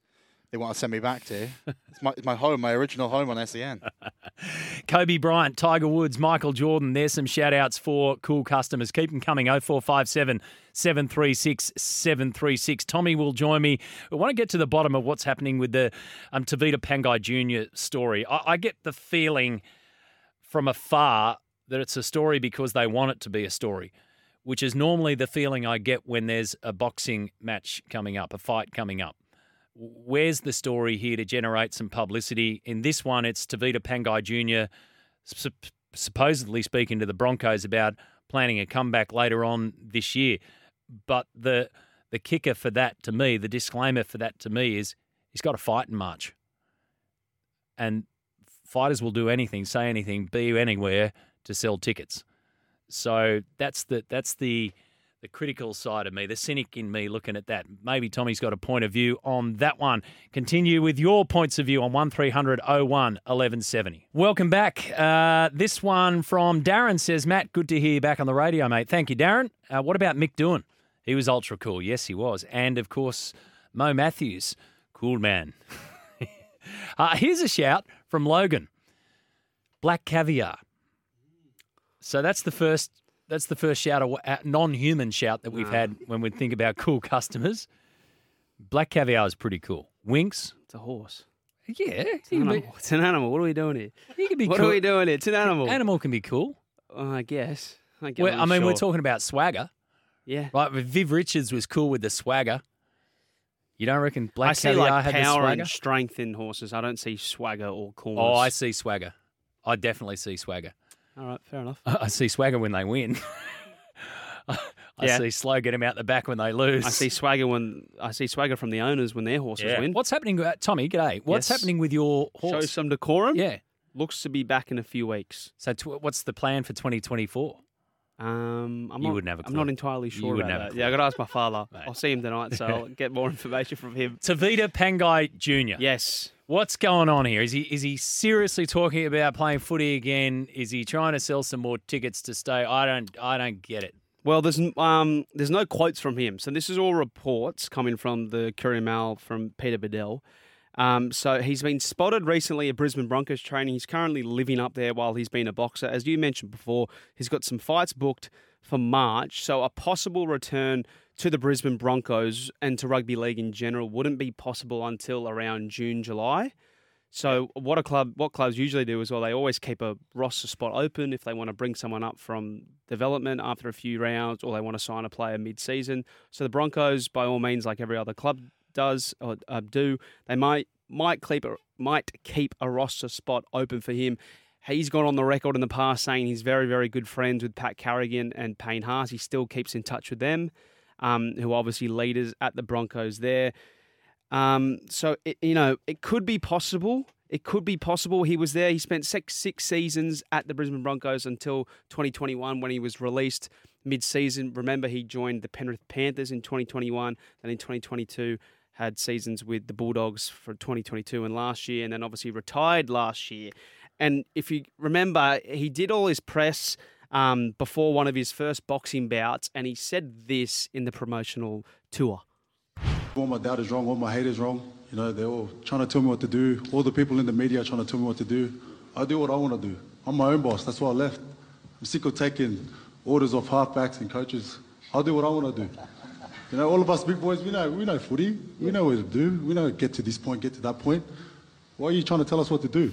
they want to send me back to. It's my, my home, my original home on SEN.
Kobe Bryant, Tiger Woods, Michael Jordan. There's some shout outs for cool customers. Keep them coming 0457 736 736. Tommy will join me. I want to get to the bottom of what's happening with the um, Tevita Pangai Jr. story. I, I get the feeling from afar that it's a story because they want it to be a story, which is normally the feeling I get when there's a boxing match coming up, a fight coming up. Where's the story here to generate some publicity? In this one, it's Tevita Pangai Jr. sup- supposedly speaking to the Broncos about planning a comeback later on this year. But the the kicker for that to me, the disclaimer for that to me is he's got a fight in March. And fighters will do anything, say anything, be anywhere to sell tickets. So that's the that's the the critical side of me, the cynic in me looking at that. Maybe Tommy's got a point of view on that one. Continue with your points of view on 1300 01 1170. Welcome back. Uh, this one from Darren says, Matt, good to hear you back on the radio, mate. Thank you, Darren. Uh, what about Mick Doohan? He was ultra cool. Yes, he was. And of course, Mo Matthews, cool man. uh, here's a shout from Logan Black Caviar. So that's the first. That's the first shout, uh, non-human shout that we've had when we think about cool customers. Black caviar is pretty cool. Winks,
It's a horse.
yeah,
It's an,
be,
animal. It's an animal. What are we doing here?
you can be
What
cool.
are we doing here? It's an animal.
Animal can be cool.
Oh, I guess. I, guess
Well, I mean, we're talking about swagger,
Yeah.
right? Viv Richards was cool with the swagger. You don't reckon Black
I see
caviar
like power and strength in horses. I don't see swagger or coolness.
Oh, I see swagger. I definitely see swagger.
All right, fair enough.
I see swagger when they win. I
Yeah.
see slow get him out the back when they lose.
I see swagger when I see swagger from the owners when their horses
Yeah.
win.
What's happening, uh, Tommy? G'day. What's
Yes.
happening with your horse?
Show some decorum.
Yeah.
Looks to be back in a few weeks.
So, tw- what's the plan for 2024?
Um, I'm
You
not,
wouldn't have a
I'm not entirely sure about that. Yeah, I got to ask my father. I'll see him tonight, so I'll get more information from him.
Tevita Pangai Jr.
Yes.
What's going on here? Is he is he seriously talking about playing footy again? Is he trying to sell some more tickets to stay? I don't I don't get it.
Well, there's um, there's no quotes from him, so this is all reports coming from the Courier Mail from Peter Badel. Um, so he's been spotted recently at Brisbane Broncos training. He's currently living up there while he's been a boxer. As you mentioned before, he's got some fights booked for March. So a possible return to the Brisbane Broncos and to rugby league in general wouldn't be possible until around June, July. So what a club, what clubs usually do is well, they always keep a roster spot open if they want to bring someone up from development after a few rounds, or they want to sign a player mid-season. So the Broncos, by all means, like every other club does or uh, do, they might might keep a, might keep a roster spot open for him. He's gone on the record in the past saying he's very very good friends with Pat Carrigan and Payne Haas. He still keeps in touch with them, um, who are obviously leaders at the Broncos there. Um, so it, you know, it could be possible. It could be possible. He was there. He spent six six seasons at the Brisbane Broncos until 2021 when he was released mid-season. Remember, he joined the Penrith Panthers in 2021, and in 2022 had seasons with the Bulldogs for 2022 and last year, and then obviously retired last year. And if you remember, he did all his press um, before one of his first boxing bouts, and he said this in the promotional tour.
All my dad is wrong, all my hate is wrong. You know, they're all trying to tell me what to do. All the people in the media are trying to tell me what to do. I do what I want to do. I'm my own boss. That's why I left. I'm sick of taking orders off halfbacks and coaches. I'll do what I want to do. You know, all of us big boys, we know, we know footy. We know what to do. We know get to this point, get to that point. Why are you trying to tell us what to do?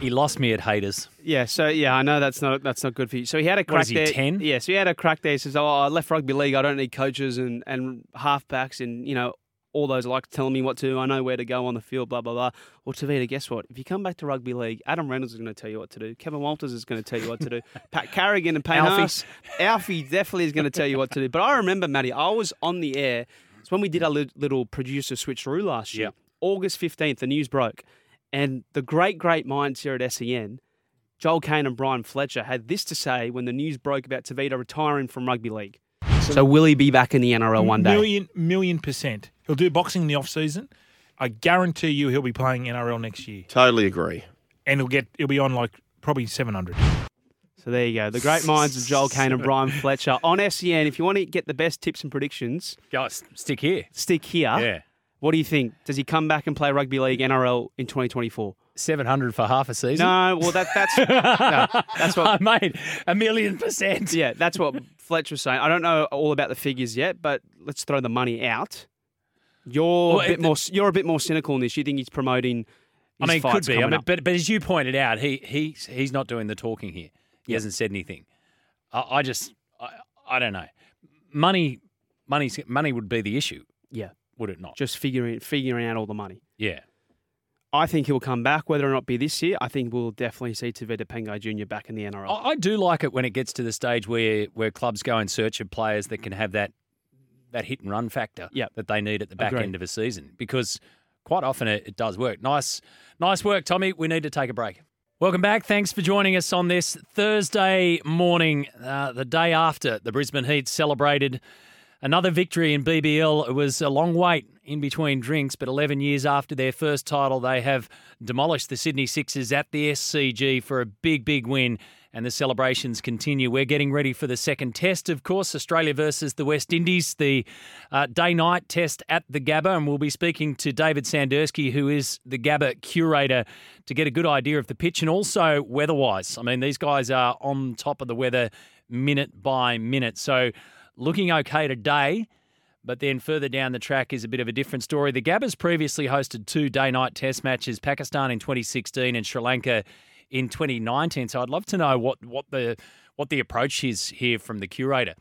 He lost me at haters.
Yeah, so yeah, I know that's not that's not good for you. So he had a crack
is he,
there.
10?
Yeah, so he had a crack there. He says, "Oh, I left rugby league. I don't need coaches and and halfbacks and you know all those like telling me what to do. I know where to go on the field, blah, blah, blah. Well, Tevita, guess what? If you come back to rugby league, Adam Reynolds is going to tell you what to do. Kevin Walters is going to tell you what to do. Pat Carrigan and Payne
Alfie.
Haas, Alfie definitely is going to tell you what to do. But I remember, Matty, I was on the air. It's when we did our little producer switcheroo last year.
Yep.
August 15th, the news broke. And the great, great minds here at SEN, Joel Caine and Brian Fletcher, had this to say when the news broke about Tevita retiring from rugby league. So, will he be back in the NRL one day?
Million, million percent. He'll do boxing in the off season. I guarantee you he'll be playing NRL next year,
Totally agree.
and he'll get he'll be on like probably seven hundred.
So there you go. The great minds of Joel Caine and Brian Fletcher on SEN. If you want to get the best tips and predictions,
Guys, stick here.
stick here.
Yeah.
What do you think? Does he come back and play rugby league NRL in 2024?
700 for half a season?
No, well that that's no, that's what
mate, a million percent.
Yeah, that's what Fletcher was saying. I don't know all about the figures yet, but let's throw the money out. You're
Well,
a bit
it-
more you're a bit more cynical in this. You think he's promoting
I mean, could be. I mean, but, but as you pointed out, he he's he's not doing the talking here. He
Yeah.
hasn't said anything. I, I just I, I don't know. Money, money, money would be the issue,
yeah,
would it not?
just figuring figuring out all the money.
Yeah.
I think he'll come back, whether or not be this year. I think we'll definitely see Tevita Pangai Jr. back in the NRL.
I, I do like it when it gets to the stage where where clubs go in search of players that can have that that hit and run factor
Yep.
that they need at the back
Agreed.
end of a season because quite often it, it does work. Nice, nice work, Tommy. We need to take a break. Welcome back. Thanks for joining us on this Thursday morning, uh, the day after the Brisbane Heat celebrated another victory in BBL. It was a long wait in between drinks, but 11 years after their first title, they have demolished the Sydney Sixers at the SCG for a big, big win. And the celebrations continue. We're getting ready for the second test, of course, Australia versus the West Indies, the uh, day night test at the Gabba. And we'll be speaking to David Sandurski, who is the Gabba curator, to get a good idea of the pitch and also weather wise. I mean, these guys are on top of the weather minute by minute. So looking okay today. But then further down the track is a bit of a different story. The Gabbers previously hosted two day night test matches, Pakistan in 2016 and Sri Lanka in 2019. So I'd love to know what, what the what the approach is here from the curator.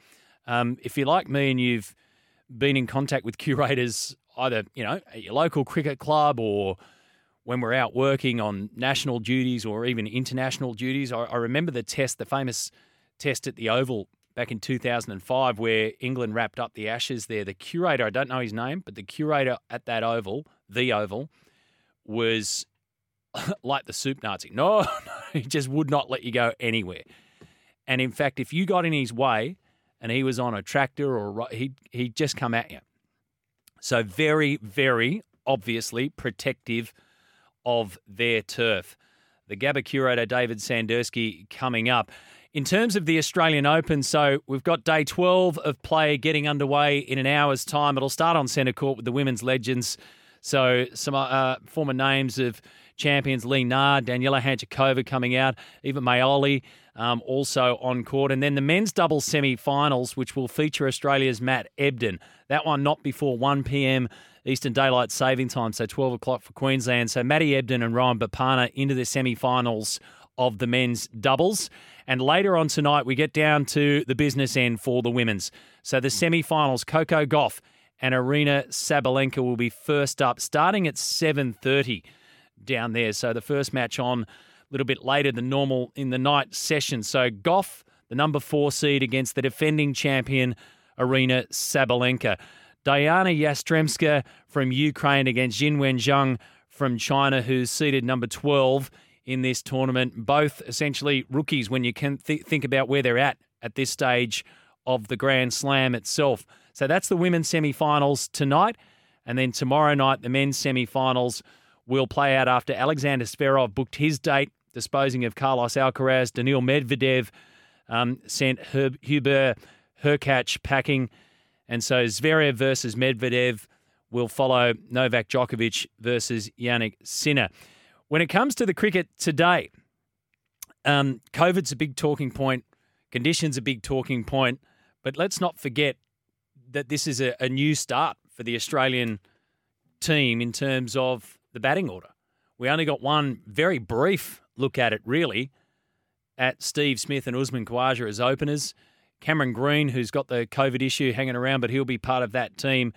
Um, if you're like me and you've been in contact with curators either, you know, at your local cricket club or when we're out working on national duties or even international duties, I, I remember the test, the famous test at the Oval back in 2005 where England wrapped up the Ashes there. The curator, I don't know his name, but the curator at that Oval, the Oval, was like the soup Nazi. No, no, he just would not let you go anywhere. And in fact, if you got in his way and he was on a tractor or a he'd, he'd just come at you. So very, very obviously protective of their turf. The Gabba curator David Sandurski coming up. In terms of the Australian Open, so we've got day 12 of play getting underway in an hour's time. It'll start on centre court with the women's legends. So some uh, former names of champions Lee Nard, Daniela Hantuchova coming out, Iva Majoli um, also on court. And then the men's doubles semi-finals, which will feature Australia's Matt Ebden. That one not before 1 p.m. Eastern Daylight Saving Time, so 12 o'clock for Queensland. So Matty Ebden and Rohan Bopanna into the semi-finals of the men's doubles. And later on tonight, we get down to the business end for the women's. So the semi-finals, Coco Gauff and Aryna Sabalenka will be first up, starting at 7.30 down there. So the first match on a little bit later than normal in the night session. So Gauff, the number four seed against the defending champion, Aryna Sabalenka. Diana Yastremska from Ukraine against Qinwen Zheng from China, who's seeded number 12 in this tournament. Both essentially rookies when you can th- think about where they're at at this stage of the Grand Slam itself. So that's the women's semi-finals tonight, and then tomorrow night the men's semi-finals will play out after Alexander Zverev booked his date, disposing of Carlos Alcaraz. Daniil Medvedev um, sent Herb, Hubert Hurkacz packing, and so Zverev versus Medvedev will follow Novak Djokovic versus Jannik Sinner. When it comes to the cricket today, um, COVID's a big talking point, conditions a big talking point, but let's not forget that this is a, a new start for the Australian team in terms of the batting order. We only got one very brief look at it, really, at Steve Smith and Usman Khawaja as openers. Cameron Green, who's got the COVID issue hanging around, but he'll be part of that team.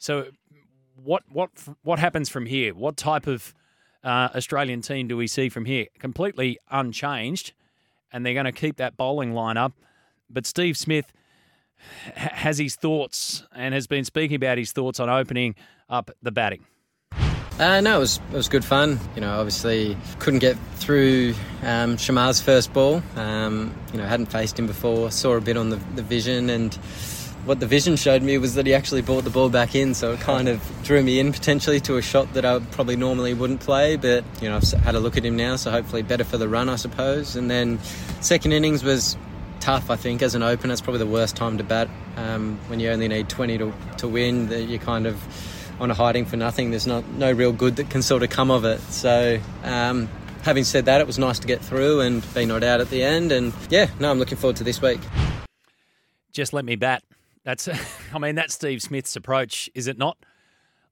So what what what happens from here? What type of uh, Australian team do we see from here? Completely unchanged, and they're going to keep that bowling lineup. But Steve Smith has his thoughts and has been speaking about his thoughts on opening up the batting.
Uh, no, it was it was good fun. You know, obviously couldn't get through um, Shamar's first ball. Um, you know, hadn't faced him before. Saw a bit on the, the vision, and what the vision showed me was that he actually brought the ball back in. So it kind of drew me in potentially to a shot that I probably normally wouldn't play. But you know, I've had a look at him now, so hopefully better for the run, I suppose. And then second innings was tough. I think as an opener, it's probably the worst time to bat um, when you only need 20 to to win. That you kind of on a hiding for nothing. There's not no real good that can sort of come of it. So. Um, having said that, it was nice to get through and be not out at the end. And yeah, no, I'm looking forward to this week.
Just let me bat. That's, I mean, that's Steve Smith's approach, is it not?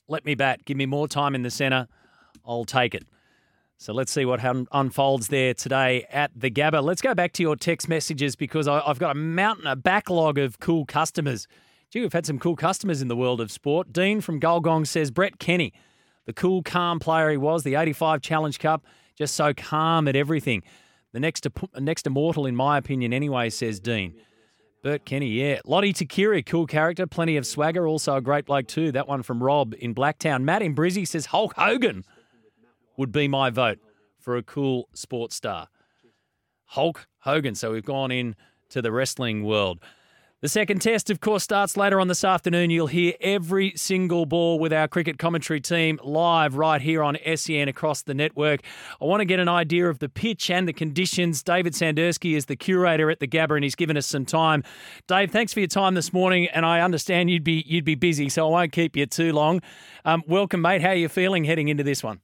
Let me bat. Give me more time in the centre. I'll take it. So let's see what unfolds there today at the Gabba. Let's go back to your text messages because I've got a mountain, a backlog of cool customers. Gee, we've had some cool customers in the world of sport. Dean from Gulgong says Brett Kenny, the cool, calm player he was, the 85 Challenge Cup, just so calm at everything. The next, next immortal, in my opinion, anyway, says Dean. Bert Kenny, yeah. Lote Tuqiri, cool character, plenty of swagger, also a great bloke too. That one from Rob in Blacktown. Matt in Brizzy says Hulk Hogan would be my vote for a cool sports star. Hulk Hogan. So we've gone in to the wrestling world. The second test, of course, starts later on this afternoon. You'll hear every single ball with our cricket commentary team live right here on SEN across the network. I want to get an idea of the pitch and the conditions. David Sandurski is the curator at the Gabba, and he's given us some time. Dave, thanks for your time this morning, and I understand you'd be you'd be busy, so I won't keep you too long. Um, welcome, mate. How are you feeling heading into this one?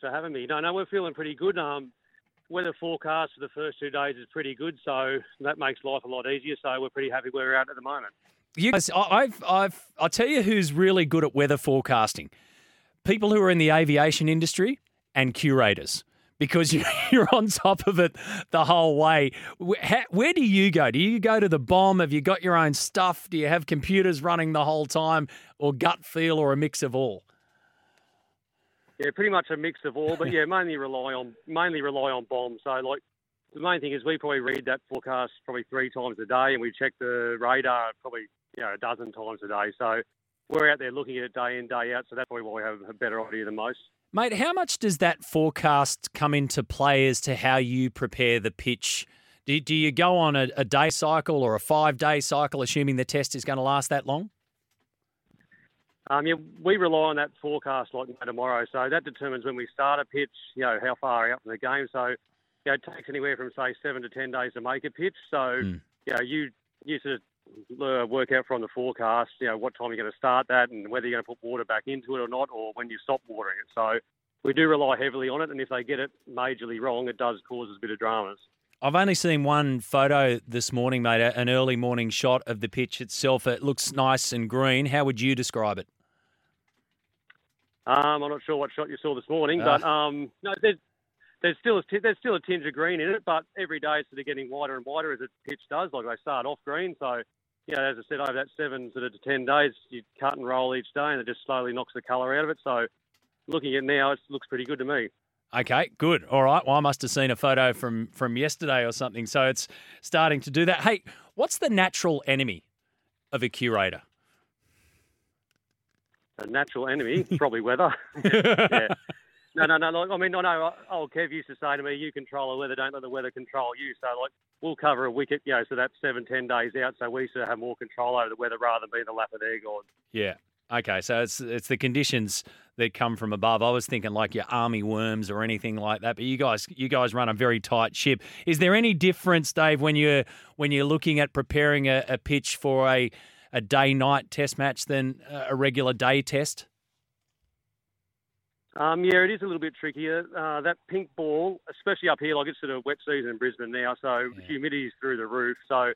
For having me. No, no, we're feeling pretty good. Um, weather forecast for the first two days is pretty good, so that makes life a lot easier. So we're pretty happy where we're at at the moment.
You guys, I've, I've, I'll tell you who's really good at weather forecasting: people who are in the aviation industry and curators. Because you're on top of it the whole way. Where do you go? Do you go to the BOM? Have you got your own stuff? Do you have computers running the whole time, or gut feel, or a mix of all?
Yeah, pretty much a mix of all, but yeah, mainly rely on mainly rely on bombs. So like the main thing is we probably read that forecast probably three times a day, and we check the radar probably you know a dozen times a day. So we're out there looking at it day in day out. So that's probably why we have a better idea than most.
Mate, how much does that forecast come into play as to how you prepare the pitch? Do, do you go on a, a day cycle or a five day cycle, assuming the test is going to last that long?
Um, yeah, we rely on that forecast like no tomorrow, so that determines when we start a pitch, you know, how far out from the game. So, you know, it takes anywhere from say seven to ten days to make a pitch. So, mm. you know, you you sort of uh, work out from the forecast, you know, what time you're going to start that, and whether you're going to put water back into it or not, or when you stop watering it. So, we do rely heavily on it, and if they get it majorly wrong, it does cause us a bit of dramas.
I've only seen one photo this morning, mate, an early morning shot of the pitch itself. It looks nice and green. How would you describe it?
Um, I'm not sure what shot you saw this morning, but uh. um, no, there's, there's still a there's still a tinge of green in it, but every day it's sort of getting wider and wider as the pitch does. Like they start off green, so you know, as I said, over that seven sort of to ten days, you cut and roll each day, and it just slowly knocks the colour out of it. So looking at it now, it looks pretty good to me.
Okay, good. All right. Well, I must have seen a photo from from yesterday or something, so it's starting to do that. Hey, what's the natural enemy of a curator?
A natural enemy, probably weather. yeah. No, no, no. Like, I mean, I know old oh, Kev used to say to me, "You control the weather, don't let the weather control you." So, like, we'll cover a wicket, you know, so that's seven, ten days out. So we sort of have more control over the weather rather than being the lap of their god.
Yeah. Okay, so it's it's the conditions that come from above. I was thinking like your army worms or anything like that, but you guys you guys run a very tight ship. Is there any difference, Dave, when you're when you're looking at preparing a, a pitch for a a day night test match than a regular day test?
Um, yeah, it is a little bit trickier. Uh, that pink ball, especially up here, like it's sort of wet season in Brisbane now, so yeah. humidity is through the roof. So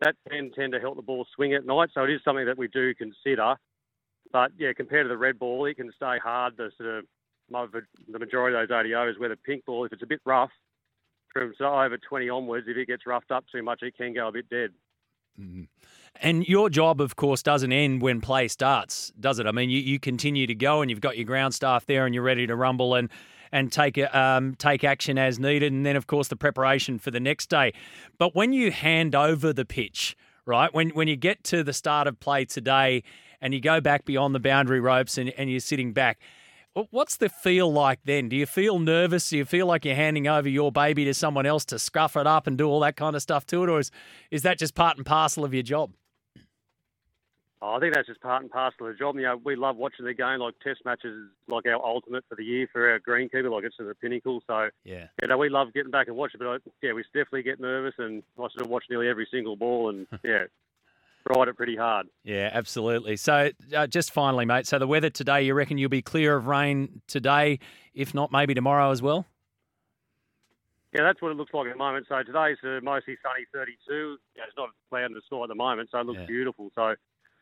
that can tend to help the ball swing at night. So it is something that we do consider. But yeah, compared to the red ball, it can stay hard. The sort of the majority of those ODIs, where the pink ball, if it's a bit rough, from so over 20 onwards, if it gets roughed up too much, it can go a bit dead.
And your job, of course, doesn't end when play starts, does it? I mean, you, you continue to go and you've got your ground staff there and you're ready to rumble and and take um, take action as needed. And then, of course, the preparation for the next day. But when you hand over the pitch, right, when, when you get to the start of play today and you go back beyond the boundary ropes and, and you're sitting back, What's the feel like then? Do you feel nervous? Do you feel like you're handing over your baby to someone else to scruff it up and do all that kind of stuff to it? Or is, is that just part and parcel of your job?
Oh, I think that's just part and parcel of the job. You know, we love watching the game. Like Test matches is like our ultimate for the year for our greenkeeper. Like it's the pinnacle. So
yeah,
you know, we love getting back and watching. But I, yeah, we definitely get nervous, and I sort of watch nearly every single ball, and yeah, ride it pretty hard.
Yeah, absolutely. So uh, just finally, mate. So the weather today, you reckon you'll be clear of rain today, if not maybe tomorrow as well?
Yeah, that's what it looks like at the moment. So today's uh, mostly sunny, 32. Yeah, it's not cloud in the sky at the moment, so it looks
Yeah.
beautiful. So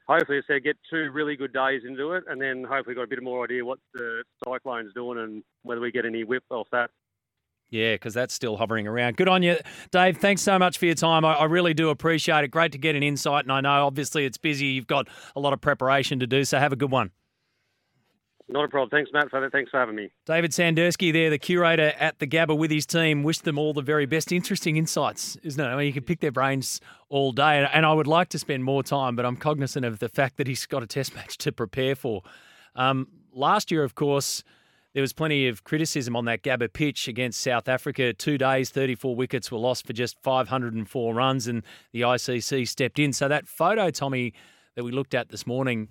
hopefully, as I said, get two really good days into it, and then hopefully got a bit more idea what the cyclone's doing and whether we get any whip off that.
Yeah, because that's still hovering around. Good on you, Dave. Thanks so much for your time. I, I really do appreciate it. Great to get an insight. And I know obviously it's busy. You've got a lot of preparation to do. So have a good one.
Not a problem. Thanks, Matt. For Thanks for having me.
David Sandurski there, the curator at the Gabba with his team. Wish them all the very best. Interesting insights, isn't it? I mean, you can pick their brains all day. And I would like to spend more time, but I'm cognizant of the fact that he's got a test match to prepare for. Um, last year, of course, there was plenty of criticism on that Gabba pitch against South Africa. Two days, 34 wickets were lost for just 504 runs, and the ICC stepped in. So that photo, Tommy, that we looked at this morning,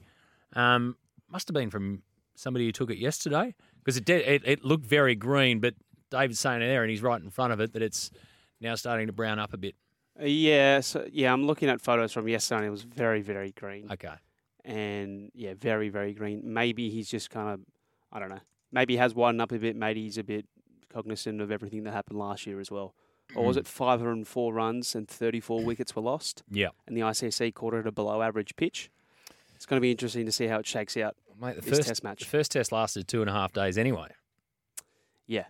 um, must have been from somebody who took it yesterday because it, did, it it looked very green. But David's saying it there, and he's right in front of it, that it's now starting to brown up a bit.
Uh, Yeah, so yeah, I'm looking at photos from yesterday. and It was very, very green.
Okay.
And yeah, very, very green. Maybe he's just kind of, I don't know. Maybe he has widened up a bit. Maybe he's a bit cognizant of everything that happened last year as well. Or was
Mm.
it 504 runs and 34 wickets were lost?
Yeah.
And the ICC called it a below average pitch. It's going to be interesting to see how it shakes out.
Mate, the
this
first
test match.
The first test lasted two and a half days anyway.
Yeah.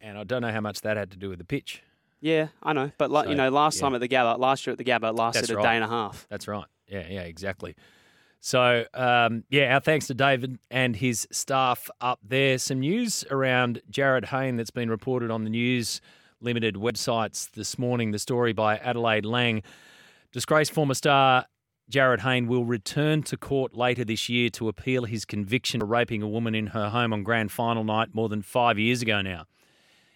And I don't know how much that had to do with the pitch.
Yeah, I know. But like
So,
you know, last
yeah.
time at the Gabba, last year at the Gabba, it lasted
That's
a
right.
day and a half.
That's right. Yeah, yeah, exactly. So, um, yeah, our thanks to David and his staff up there. Some news around Jarryd Hayne that's been reported on the News Limited websites this morning. The story by Adelaide Lang. Disgraced former star Jarryd Hayne will return to court later this year to appeal his conviction for raping a woman in her home on grand final night more than five years ago now.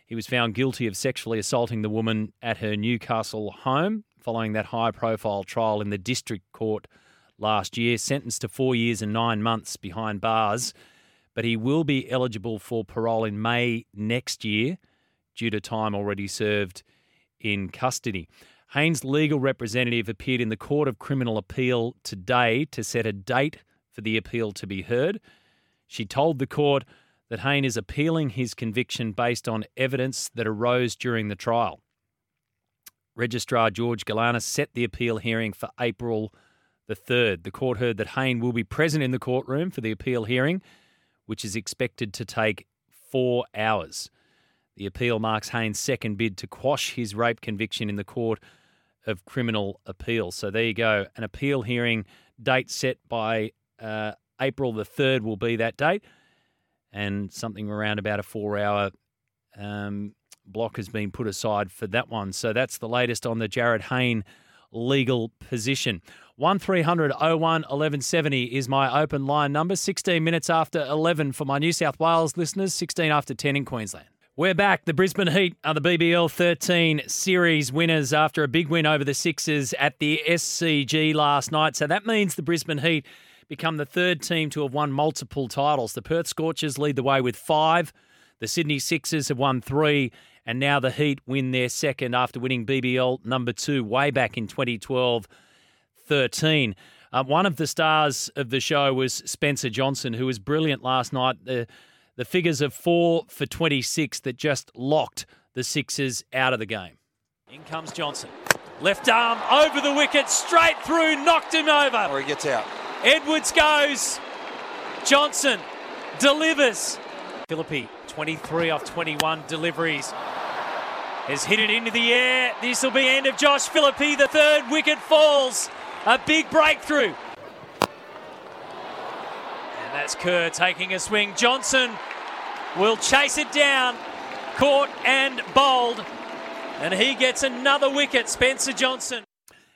He was found guilty of sexually assaulting the woman at her Newcastle home following that high profile trial in the district court last year, sentenced to four years and nine months behind bars. But he will be eligible for parole in May next year due to time already served in custody. Hayne's legal representative appeared in the Court of Criminal Appeal today to set a date for the appeal to be heard. She told the court that Hayne is appealing his conviction based on evidence that arose during the trial. Registrar George Galanis set the appeal hearing for April the 3rd. The court heard that Hayne will be present in the courtroom for the appeal hearing, which is expected to take four hours. The appeal marks Hayne's second bid to quash his rape conviction in the Court of Criminal Appeal. So there you go. An appeal hearing date set by uh, April the 3rd will be that date, and something around about a four hour um, block has been put aside for that one. So that's the latest on the Jarryd Hayne legal position. 1300 01 1170 is my open line number. 16 minutes after 11 for my New South Wales listeners, 16 after 10 in Queensland. We're back. The Brisbane Heat are the BBL 13 series winners after a big win over the Sixers at the SCG last night. So that means the Brisbane Heat become the third team to have won multiple titles. The Perth Scorchers lead the way with five. The Sydney Sixers have won three, and now the Heat win their second after winning BBL number two way back in 2012 13. Uh, one of the stars of the show was Spencer Johnson, who was brilliant last night. The, the figures of four for 26 that just locked the Sixers out of the game. In comes Johnson. Left arm over the wicket, straight through, knocked him over. Or
he gets out.
Edwards goes. Johnson delivers. Philippe, 23 off 21 deliveries. has hit it into the air. This will be end of Josh Philippe. The third wicket falls. A big breakthrough. And that's Kerr taking a swing. Johnson will chase it down. Caught and bowled. And he gets another wicket. Spencer Johnson.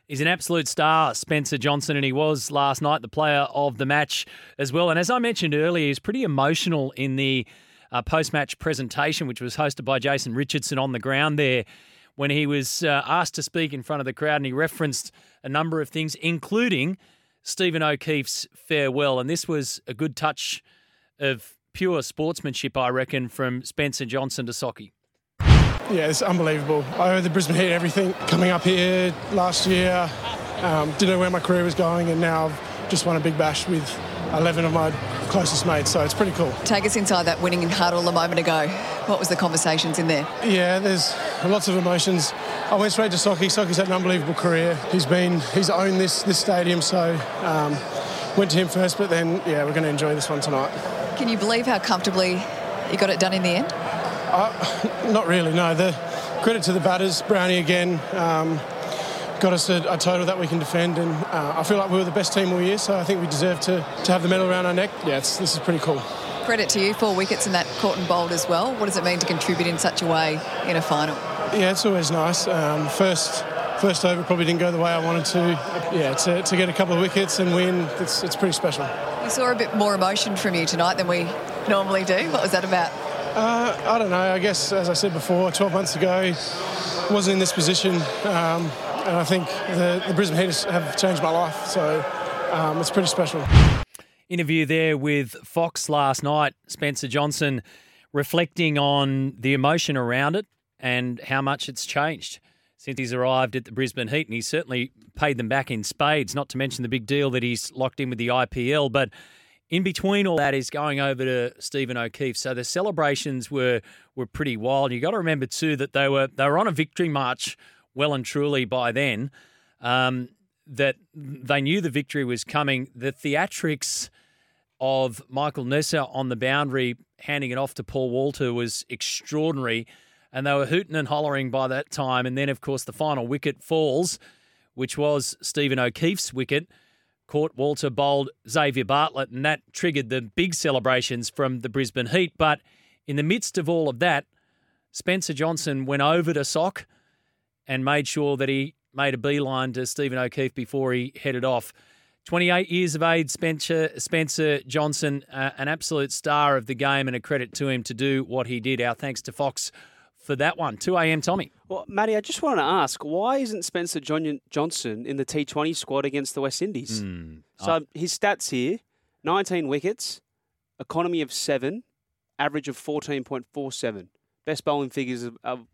He's an absolute star, Spencer Johnson, and he was last night the player of the match as well. And as I mentioned earlier, he's pretty emotional in the uh, post match presentation, which was hosted by Jason Richardson on the ground there when he was uh, asked to speak in front of the crowd. And he referenced a number of things, including Stephen O'Keefe's farewell. And this was a good touch of pure sportsmanship, I reckon, from Spencer Johnson to Socky.
Yeah, it's unbelievable. I owe the Brisbane Heat everything. Coming up here last year, um, didn't know where my career was going, and now I've just won a big bash with 11 of my closest mates, so it's pretty cool.
Take us inside that winning huddle a moment ago. What was the conversations in there?
Yeah, there's lots of emotions. I went straight to Socky. Socky's had an unbelievable career. He's been, he's owned this this stadium, so um, went to him first, but then yeah, we're going to enjoy this one tonight.
Can you believe how comfortably you got it done in the end?
Uh, not really, no. The credit to the batters, Brownie again. Um, got us a, a, total that we can defend, and uh, I feel like we were the best team all year, so I think we deserve to, to have the medal around our neck. Yeah, this is pretty cool.
Credit to you, four wickets in that caught and bowled as well. What does it mean to contribute in such a way in a final?
Yeah, it's always nice. Um, first first over probably didn't go the way I wanted to. Yeah, to, to get a couple of wickets and win, it's, it's pretty special.
We saw a bit more emotion from you tonight than we normally do. What was that about?
Uh, I don't know. I guess, as I said before, 12 months ago, wasn't in this position. Um, and I think the, the Brisbane Heat have changed my life. So um, it's pretty special.
Interview there with Fox last night, Spencer Johnson reflecting on the emotion around it and how much it's changed since he's arrived at the Brisbane Heat. And he's certainly paid them back in spades, not to mention the big deal that he's locked in with the IPL. But in between all that is going over to Stephen O'Keefe. So the celebrations were were pretty wild. You got to remember too that they were they were on a victory march well and truly by then. Um, that they knew the victory was coming. The theatrics of Michael Neser on the boundary handing it off to Paul Walter was extraordinary. And they were hooting and hollering by that time. And then, of course, the final wicket falls, which was Stephen O'Keefe's wicket caught Walter bowled Xavier Bartlett, and that triggered the big celebrations from the Brisbane Heat. But in the midst of all of that, Spencer Johnson went over to Sock and made sure that he made a beeline to Stephen O'Keefe before he headed off. 28 years of age, Spencer, Spencer Johnson, uh, an absolute star of the game, and a credit to him to do what he did. Our thanks to Fox for that one. 2 a.m. Tommy.
Well, Matty, I just wanted to ask why isn't Spencer John- Johnson in the T20 squad against the West Indies?
Mm.
So oh. his stats here 19 wickets, economy of seven, average of 14.47. Best bowling figures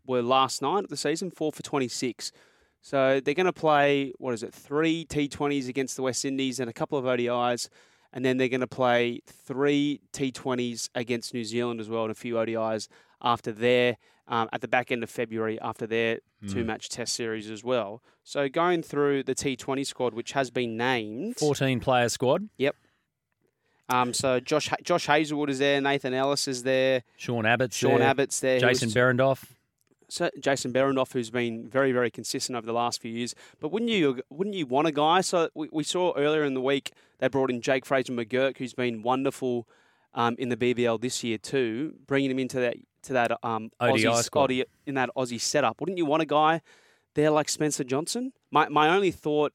were last night of the season, four for 26. So they're going to play, what is it, three T20s against the West Indies and a couple of ODIs. And then they're going to play three T20s against New Zealand as well and a few ODIs after their um, at the back end of February after their mm. two match test series as well. So going through the T20 squad, which has been named
14 player squad.
Yep. Um, so Josh Josh Hazlewood is there, Nathan Ellis is there,
Sean Abbott's
Sean
there,
Abbott's there,
Jason Behrendorff.
So Jason Behrendorff, who's been very, very consistent over the last few years. But wouldn't you wouldn't you want a guy? So we, we saw earlier in the week they brought in Jake Fraser McGurk, who's been wonderful um, in the BBL this year too, bringing him into that to that um, Aussie,
squad.
In that Aussie setup. Wouldn't you want a guy there like Spencer Johnson? My my only thought,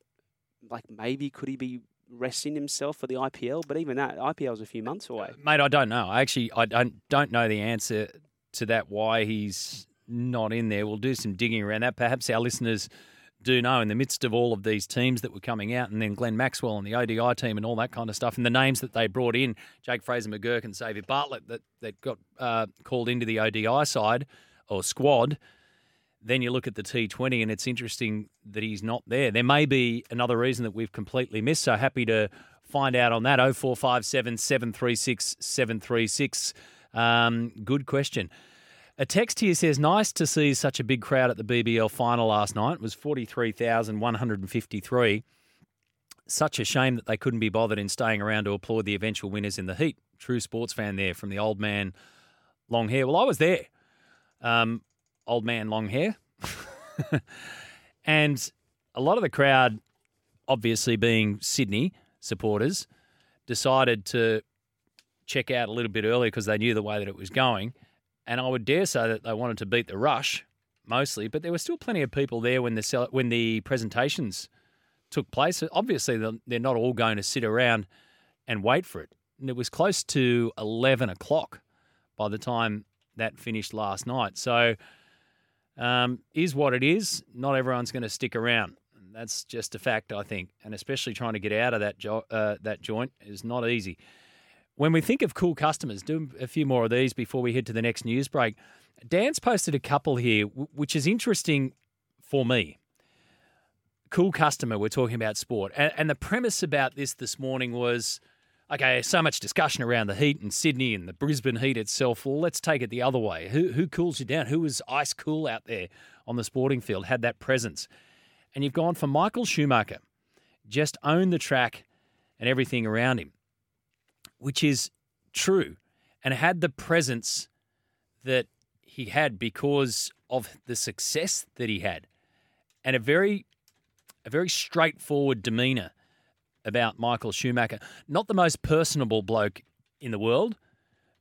like maybe could he be resting himself for the IPL? But even that IPL is a few months away.
Mate, I don't know. I actually I don't don't know the answer to that. Why he's not in there. We'll do some digging around that. Perhaps our listeners do know in the midst of all of these teams that were coming out, and then Glenn Maxwell and the ODI team and all that kind of stuff, and the names that they brought in, Jake Fraser McGurk and Xavier Bartlett, that, that got uh, called into the ODI side or squad. Then you look at the T20, and it's interesting that he's not there. There may be another reason that we've completely missed. So happy to find out on that. 0457 736 736. Um, good question. A text here says, nice to see such a big crowd at the BBL final last night. It was 43,153. Such a shame that they couldn't be bothered in staying around to applaud the eventual winners in the heat. True sports fan there from the old man, long hair. Well, I was there. Um, old man long hair. and a lot of the crowd, obviously being Sydney supporters, decided to check out a little bit earlier because they knew the way that it was going. And I would dare say that they wanted to beat the rush mostly, but there were still plenty of people there when the when the presentations took place. Obviously, they're- they're not all going to sit around and wait for it. And it was close to eleven o'clock by the time that finished last night. So, um, is what it is. Not everyone's going to stick around. That's just a fact, I think, and especially trying to get out of that jo- uh, that joint is not easy. When we think of cool customers, do a few more of these before we head to the next news break. Dan's posted a couple here, which is interesting for me. Cool customer, we're talking about sport. And, and the premise about this this morning was okay, so much discussion around the heat in Sydney and the Brisbane heat itself. Well, let's take it the other way. Who, who cools you down? Who was ice cool out there on the sporting field, had that presence? And you've gone for Michael Schumacher, just owned the track and everything around him which is true, and had the presence that he had because of the success that he had, and a very, a very straightforward demeanour about Michael Schumacher. Not the most personable bloke in the world,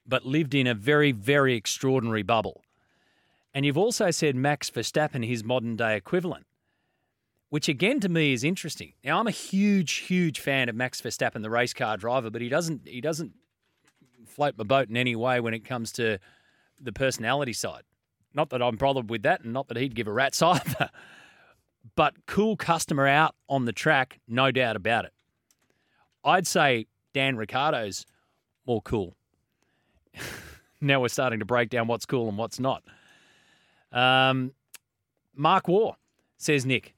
but lived in a very, very extraordinary bubble. And you've also said Max Verstappen, his modern day equivalent which again to me is interesting. Now I'm a huge, huge fan of Max Verstappen, the race car driver, but he doesn't he doesn't float my boat in any way when it comes to the personality side. Not that I'm bothered with that, and not that he'd give a rat's either. But cool customer out on the track, no doubt about it. I'd say Dan Ricciardo's more cool. now we're starting to break down what's cool and what's not. Um, Mark Waugh says Nick.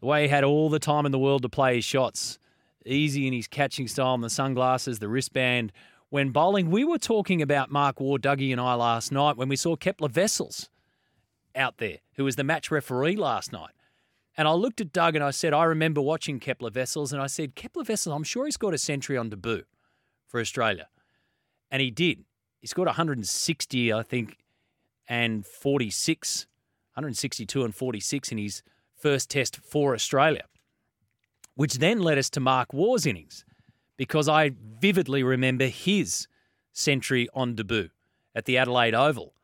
The way he had all the time in the world to play his shots, easy in his catching style, and the sunglasses, the wristband. When bowling, we were talking about Mark Waugh, Dougie, and I last night when we saw Kepler Wessels out there, who was the match referee last night. And I looked at Doug and I said, I remember watching Kepler Wessels, and I said, Kepler Wessels, I'm sure he scored a century on debut for Australia. And he did. He scored 160, I think, and 46, 162 and 46 in his first test for Australia, which then led us to Mark Waugh's innings because I vividly remember his century on debut at the Adelaide Oval,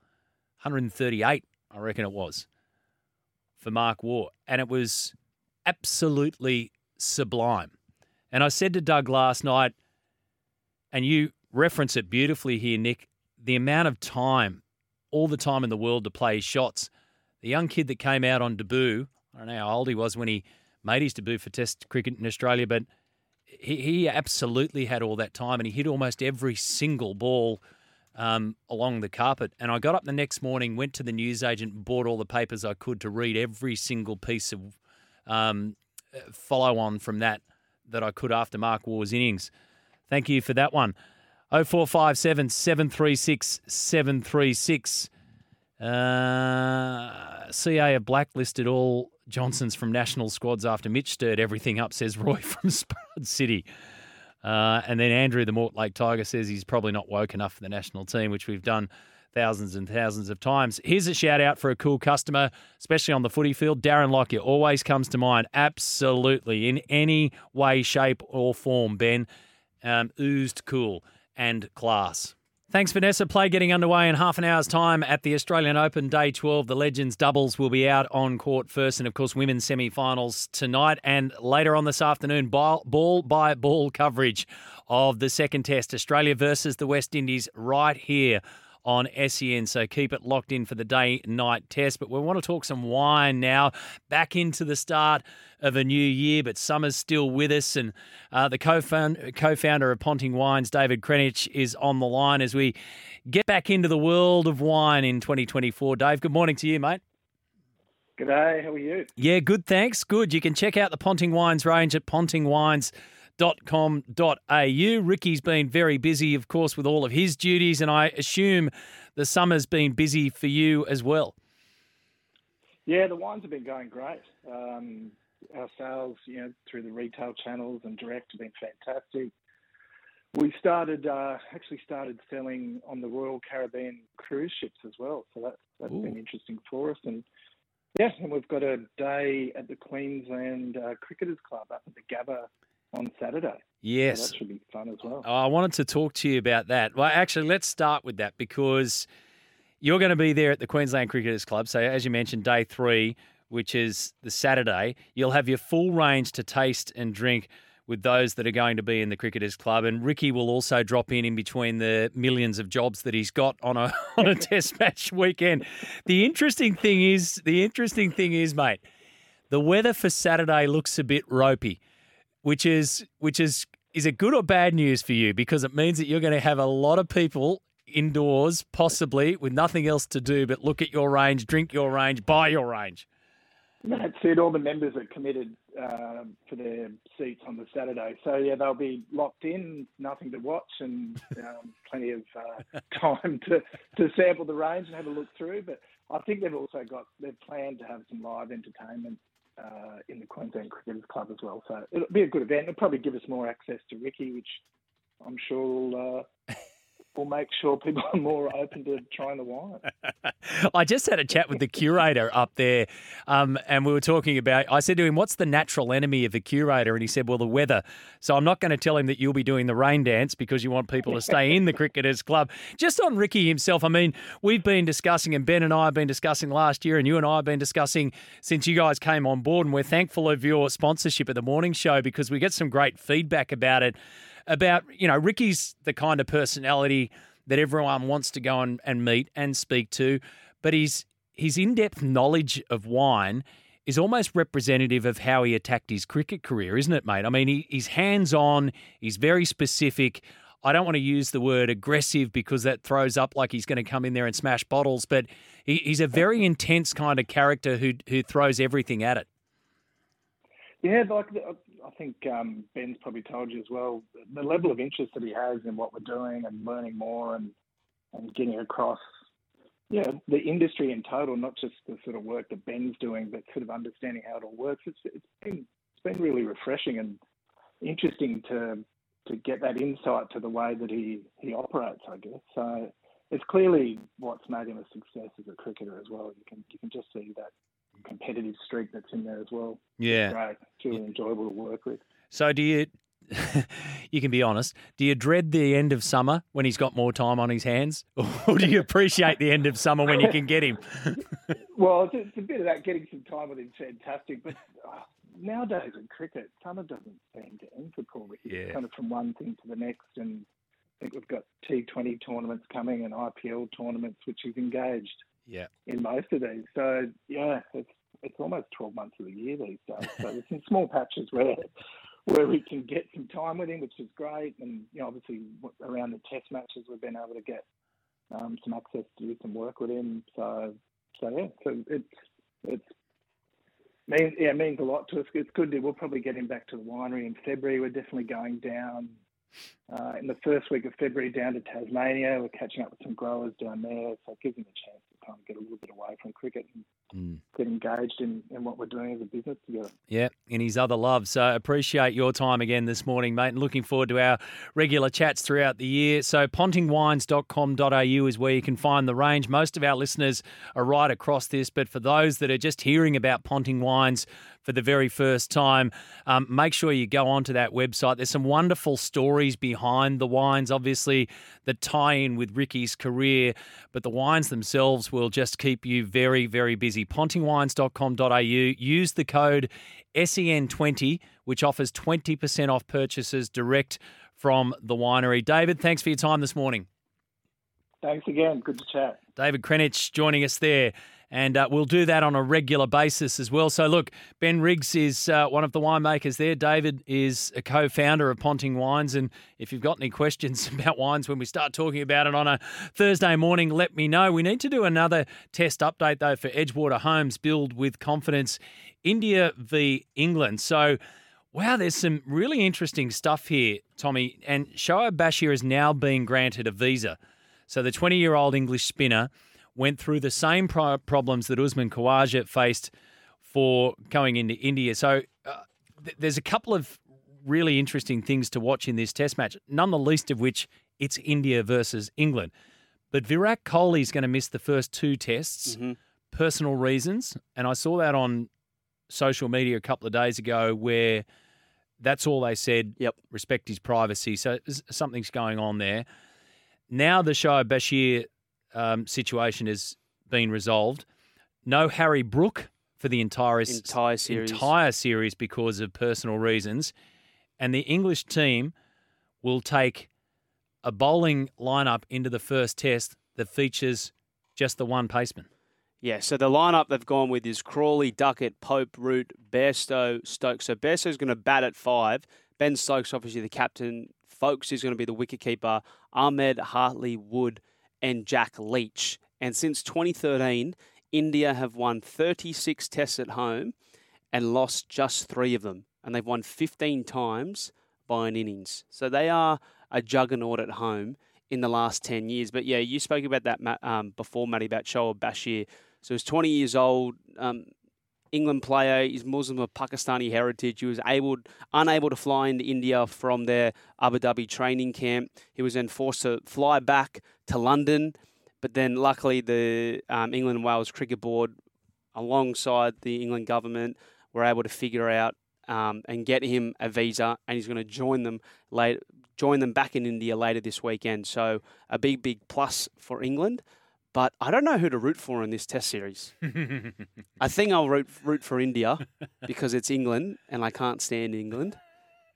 138, I reckon it was, for Mark Waugh. And it was absolutely sublime. And I said to Doug last night, and you reference it beautifully here, Nick, the amount of time, all the time in the world to play shots. The young kid that came out on debut, I don't know how old he was when he made his debut for Test cricket in Australia, but he, he absolutely had all that time and he hit almost every single ball um, along the carpet. And I got up the next morning, went to the newsagent, bought all the papers I could to read every single piece of um, follow on from that that I could after Mark Waugh's innings. Thank you for that one. 0457 736 736. Uh, CA have blacklisted all Johnsons from national squads after Mitch stirred everything up, says Roy from Spud City. Uh, and then Andrew, the Mortlake Tiger, says he's probably not woke enough for the national team, which we've done thousands and thousands of times. Here's a shout out for a cool customer, especially on the footy field. Darren Lockyer always comes to mind. Absolutely. In any way, shape, or form, Ben. Um, oozed cool and class. Thanks, Vanessa. Play getting underway in half an hour's time at the Australian Open Day 12. The Legends doubles will be out on court first, and of course, women's semi finals tonight. And later on this afternoon, ball, ball by ball coverage of the second test Australia versus the West Indies right here on SEN. So keep it locked in for the day night test. But we want to talk some wine now, back into the start of a new year. But summer's still with us. And uh, the co founder of Ponting Wines, David Krennich, is on the line as we get back into the world of wine in 2024. Dave, good morning to you, mate.
G'day, how are you?
Yeah, good, thanks. Good. You can check out the Ponting Wines range at pontingwines.com.au. Ricky's been very busy, of course, with all of his duties, and I assume the summer's been busy for you as well.
Yeah, the wines have been going great. Um, our sales, you know, through the retail channels and direct have been fantastic. we started uh, actually started selling on the Royal Caribbean cruise ships as well. So that's that's been interesting for us. And yeah, and we've got a day at the Queensland uh, Cricketers Club up at the Gabba on Saturday.
Yes.
So that should be fun as well.
Oh, I wanted to talk to you about that. Well, actually, let's start with that because you're going to be there at the Queensland Cricketers Club. So, as you mentioned, day three, which is the Saturday, you'll have your full range to taste and drink with those that are going to be in the Cricketers Club. And Ricky will also drop in in between the millions of jobs that he's got on a on a Test match weekend. The interesting thing is, the interesting thing is, mate, the weather for Saturday looks a bit ropey, which is which is is it good or bad news for you? Because it means that you're going to have a lot of people indoors, possibly with nothing else to do but look at your range, drink your range, buy your range.
That's it. All the members are committed um, for their seats on the Saturday. So yeah, they'll be locked in, nothing to watch, and um, plenty of uh, time to, to sample the range and have a look through. But I think they've also got they've planned to have some live entertainment uh, in the Queensland Cricketers Club as well. So it'll be a good event. It'll probably give us more access to Ricky, which I'm sure will. Uh, will make sure people are more open to trying the wine.
I just had a chat with the curator up there, um, and we were talking about. I said to him, "What's the natural enemy of the curator?" And he said, "Well, the weather." So I'm not going to tell him that you'll be doing the rain dance because you want people to stay in the cricketers club. Just on Ricky himself, I mean, we've been discussing, and Ben and I have been discussing last year, and you and I have been discussing since you guys came on board, and we're thankful of your sponsorship at the morning show because we get some great feedback about it about, you know, Ricky's the kind of personality that everyone wants to go and, and meet and speak to, but his his in-depth knowledge of wine is almost representative of how he attacked his cricket career, isn't it, mate? I mean, he, he's hands-on, he's very specific. I don't want to use the word aggressive because that throws up like he's going to come in there and smash bottles, but he, he's a very intense kind of character who who throws everything at it.
Yeah, like uh, I think um, Ben's probably told you as well. The level of interest that he has in what we're doing and learning more and and getting across, yeah, the industry in total, not just the sort of work that Ben's doing, but sort of understanding how it all works. It's it's been it's been really refreshing and interesting to to get that insight to the way that he he operates. I guess so. It's clearly what's made him a success as a cricketer as well. You can you can just see that competitive streak that's in there as well.
Yeah.
It's great. It's really enjoyable to work with.
So do you? you can be honest. Do you dread the end of summer when he's got more time on his hands, or do you appreciate the end of summer when you can get him?
well, it's, it's, a bit of that. Getting some time with him, fantastic. But oh, nowadays in cricket, summer doesn't seem to end for Paul Ricky.
Yeah.
Kind of from one thing to the next, and I think we've got T20 tournaments coming and IPL tournaments, which he's engaged
Yeah.
in most of these. So yeah, it's it's almost twelve months of the year these days. So there's some small patches where where we can get some time with him, which is great. And you know, obviously around the test matches, we've been able to get um, some access to do some work with him. So so yeah, so it's it's means yeah it means a lot to us. It's good. We'll probably get him back to the winery in February. We're definitely going down. Uh, in the first week of February, down to Tasmania, we're catching up with some growers down there, so it gives him a chance kind of get a little bit away from cricket and
Mm.
get engaged in, in what we're doing as a business together.
Yeah, in his other love. So appreciate your time again this morning, mate, and looking forward to our regular chats throughout the year. So pontingwines.com.au is where you can find the range. Most of our listeners are right across this, but for those that are just hearing about Ponting Wines for the very first time, um, make sure you go onto that website. There's some wonderful stories behind the wines, obviously, that tie in with Ricky's career, but the wines themselves will just keep you very, very busy. Pontingwines.com.au. Use the code SEN20, which offers 20% off purchases direct from the winery. David, thanks for your time this morning.
Thanks again. Good to chat.
David Krennich joining us there. And uh, we'll do that on a regular basis as well. So, look, Ben Riggs is uh, one of the winemakers there. David is a co founder of Ponting Wines. And if you've got any questions about wines when we start talking about it on a Thursday morning, let me know. We need to do another test update, though, for Edgewater Homes Build with Confidence India v England. So, Wow, there's some really interesting stuff here, Tommy. And Shoaib Bashir has now been granted a visa. So the 20 year old English spinner went through the same pro- problems that Usman Khawaja faced for going into India. So uh, th- there's a couple of really interesting things to watch in this Test match. None the least of which it's India versus England. But Virat Kohli is going to miss the first two tests, personal reasons, and I saw that on social media a couple of days ago where that's all they said.
Yep.
Respect his privacy. So something's going on there. Now the Shoaib Bashir um, situation has been resolved. No Harry Brook for the entire
Entire series.
entire series because of personal reasons, and the English team will take a bowling lineup into the first test that features just the one paceman.
Yeah, so the lineup they've gone with is Crawley, Duckett, Pope, Root, Bairstow, Stokes. So Bairstow's going to bat at five. Ben Stokes, obviously the captain. Foakes is going to be the wicketkeeper. Ahmed, Hartley, Wood, and Jack Leach. And since 2013, India have won 36 tests at home and lost just three of them. And they've won 15 times by an innings. So they are a juggernaut at home in the last 10 years. But yeah, you spoke about that um, before, Matty, about Shoaib Bashir. So he's 20 years old, um, England player. He's Muslim of Pakistani heritage. He was able, unable to fly into India from their Abu Dhabi training camp. He was then forced to fly back to London. But then, luckily, the um, England and Wales Cricket Board, alongside the England government, were able to figure out um, and get him a visa, and he's going to join them late, join them back in India later this weekend. So a big, big plus for England. But I don't know who to root for in this Test series. I think I'll root root for India because it's England, and I can't stand England.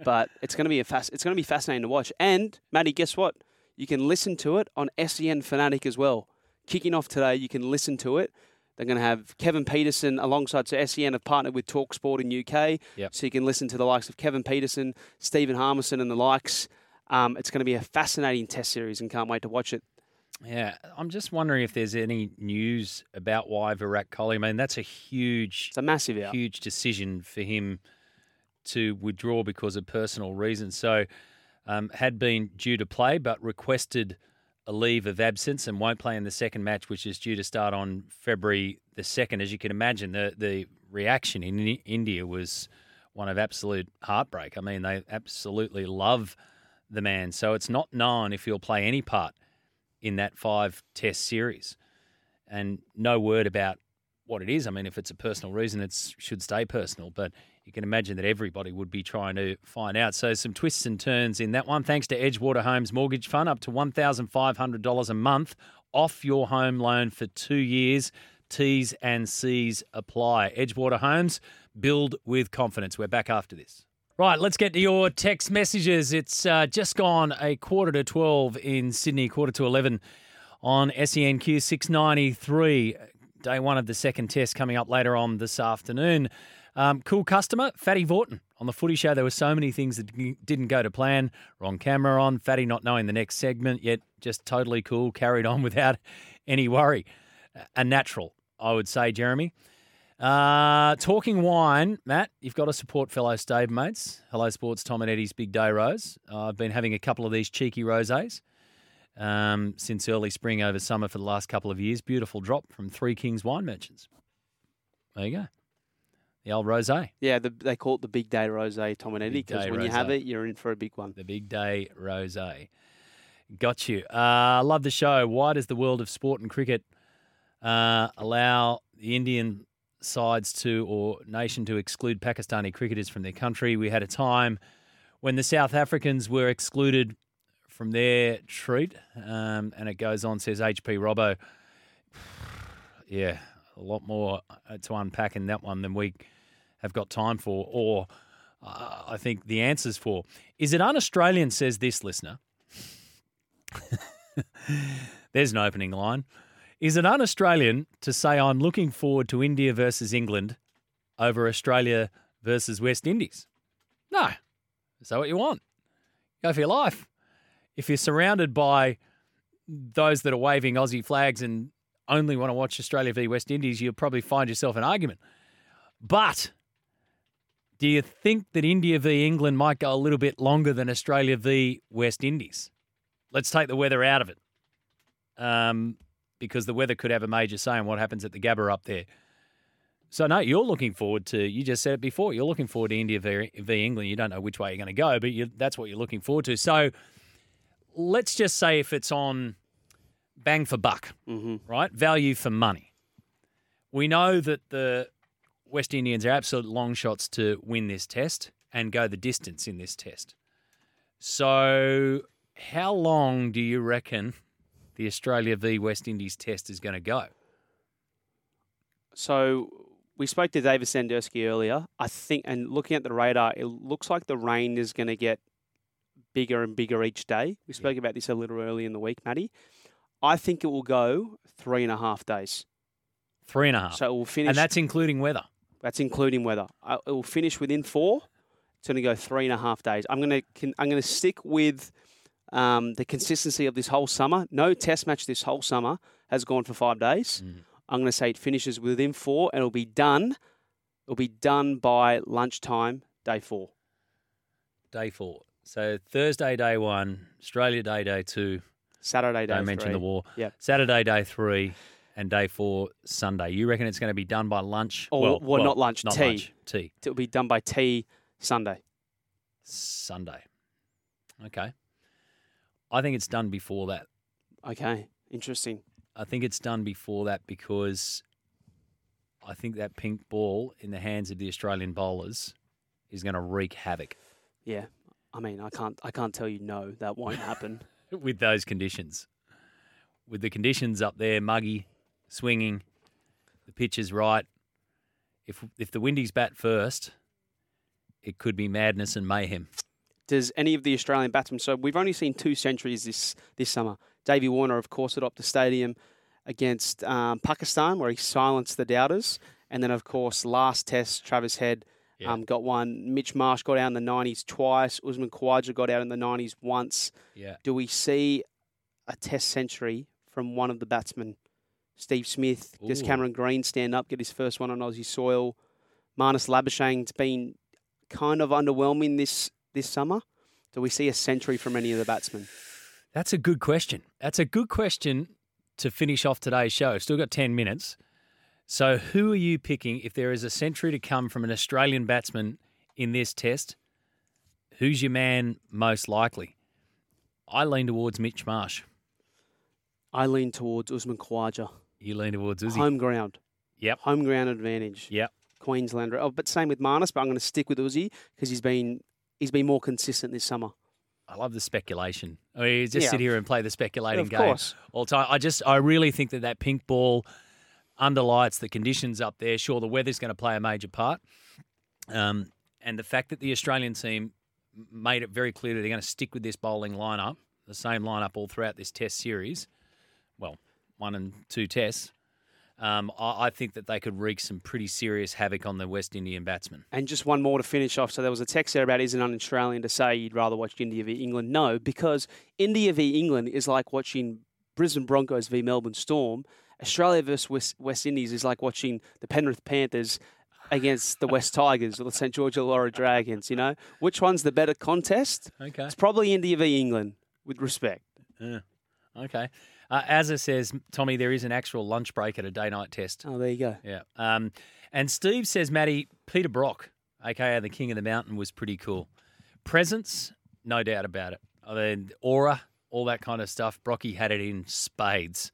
But it's going to be a fast, it's going to be fascinating to watch. And Matty, guess what? You can listen to it on SEN Fanatic as well. Kicking off today, you can listen to it. They're going to have Kevin Pietersen alongside. So SEN have partnered with Talksport in UK,
Yep.
so you can listen to the likes of Kevin Pietersen, Stephen Harmison, and the likes. Um, it's going to be a fascinating Test series, and can't wait to watch it.
Yeah, I'm just wondering if there's any news about why Virat Kohli. I mean, that's a huge,
it's a massive, out.
huge decision for him to withdraw because of personal reasons. So, um, had been due to play, but requested a leave of absence and won't play in the second match, which is due to start on February the second. As you can imagine, the the reaction in India was one of absolute heartbreak. I mean, they absolutely love the man. So it's not known if he'll play any part in that five test series. And no word about what it is. I mean, if it's a personal reason, it should stay personal. But you can imagine that everybody would be trying to find out. So some twists and turns in that one. Thanks to Edgewater Homes Mortgage Fund, up to $1,500 a month off your home loan for two years. T's and C's apply. Edgewater Homes, build with confidence. We're back after this. Right, let's get to your text messages. It's uh, just gone a quarter to 12 in Sydney, quarter to 11 on SENQ 693. Day one of the second test coming up later on this afternoon. Um, cool customer, Fatty Vautin. On the footy show, there were so many things that didn't go to plan. Wrong camera on, Fatty not knowing the next segment, yet just totally cool, carried on without any worry. A natural, I would say, Jeremy. Uh, talking wine, Matt, you've got to support fellow stabemates. Hello Sports, Tom and Eddie's Big Day Rose. Uh, I've been having a couple of these cheeky rosés um, since early spring over summer for the last couple of years. Beautiful drop from Three Kings Wine Merchants. There you go. The old rosé.
Yeah, the, they call it the Big Day Rosé, Tom and Eddie, because when you have it, you're in for a big one.
The Big Day Rosé. Got you. Uh, love the show. Why does the world of sport and cricket uh, allow the Indian sides to or nation to exclude Pakistani cricketers from their country? We had a time when the South Africans were excluded from their treat, um, and it goes on, says HP Robbo. Yeah, a lot more uh, to unpack in that one than we have got time for, or uh, I think the answers for. Is it un Australian, says this listener? There's an opening line. Is it un Australian to say I'm looking forward to India versus England over Australia versus West Indies? No. That what you want? Go for your life. If you're surrounded by those that are waving Aussie flags and only want to watch Australia v West Indies, you'll probably find yourself an argument. But do you think that India v England might go a little bit longer than Australia v West Indies? Let's take the weather out of it. Um, because the weather could have a major say in what happens at the Gabba up there. So no, you're looking forward to. You just said it before. You're looking forward to India v, v England. You don't know which way you're going to go, but you, that's what you're looking forward to. So let's just say if it's on bang for buck, right? Value for money. We know that the West Indians are absolute long shots to win this test and go the distance in this test. So, how long do you reckon the Australia v West Indies test is going to go?
So we spoke to David Sandurski earlier. I think, and looking at the radar, it looks like the rain is going to get bigger and bigger each day. We spoke about this a little early in the week, Matty. I think it will go three and a half days.
Three and a half.
So it will finish,
And that's including weather.
That's including weather. Uh, It will finish within four. It's going to go three and a half days. I'm going to I'm going to stick with um, the consistency of this whole summer. No test match this whole summer has gone for five days. I'm going to say it finishes within four, and it'll be done. It'll be done by lunchtime, day four.
Day four. So Thursday, day one, Australia Day, day two.
Saturday, day
Don't mention the war.
Yep.
Saturday, day three, and day four, Sunday. You reckon it's going to be done by lunch?
Or well, not lunch,
not
tea.
lunch, tea.
It'll be done by tea Sunday.
Sunday. Okay. I think it's done before that.
Okay, interesting.
I think it's done before that because I think that pink ball in the hands of the Australian bowlers is going to wreak havoc
Yeah, I mean, I can't I can't tell you no, that won't happen.
with those conditions. With the conditions up there, muggy, swinging, the pitch is right. If if the Windies bat first, it could be madness and mayhem.
Does any of the Australian batsmen? So we've only seen two centuries this this summer. Davey Warner, of course, at Optus Stadium against um, Pakistan, where he silenced the doubters, and then of course last Test, Travis Head um, got one. Mitch Marsh got out in the nineties twice. Usman Khawaja got out in the nineties once.
Yeah.
Do we see a Test century from one of the batsmen? Steve Smith, does Cameron Green stand up, get his first one on Aussie soil? Marnus Labuschagne has been kind of underwhelming this this summer. Do we see a century from any of the batsmen?
That's a good question. That's a good question to finish off today's show. Still got 10 minutes. So, who are you picking if there is a century to come from an Australian batsman in this test? Who's your man most likely? I lean towards Mitch Marsh.
I lean towards Usman Khawaja.
You lean towards Uzi.
Home ground.
Yep.
Home ground advantage.
Yep.
Queenslander. Oh, but same with Marnus, but I'm going to stick with Uzi because he's been he's been more consistent this summer.
I love the speculation. I mean, you just
Yeah.
sit here and play the speculating
Of
game
course.
all time. I just, I really think that that pink ball underlights the conditions up there. Sure, the weather's going to play a major part, um, and the fact that the Australian team made it very clear that they're going to stick with this bowling lineup, the same lineup all throughout this Test series. Well, one and two Tests. Um, I, I think that they could wreak some pretty serious havoc on the West Indian batsmen.
And just one more to finish off. So there was a text there about isn't an Australian to say you'd rather watch India v England? No, because India v England is like watching Brisbane Broncos v Melbourne Storm. Australia versus West, West Indies is like watching the Penrith Panthers against the West Tigers or the St George Illawarra Dragons. You know which one's the better contest?
Okay.
It's probably India v England, with respect.
Yeah. Okay. Uh, as it says, Tommy, there is an actual lunch break at a day night test.
Oh, there you go.
Yeah. Um, and Steve says, Matty, Peter Brock, aka the King of the Mountain, was pretty cool. Presence, no doubt about it. I mean, aura, all that kind of stuff. Brocky had it in spades.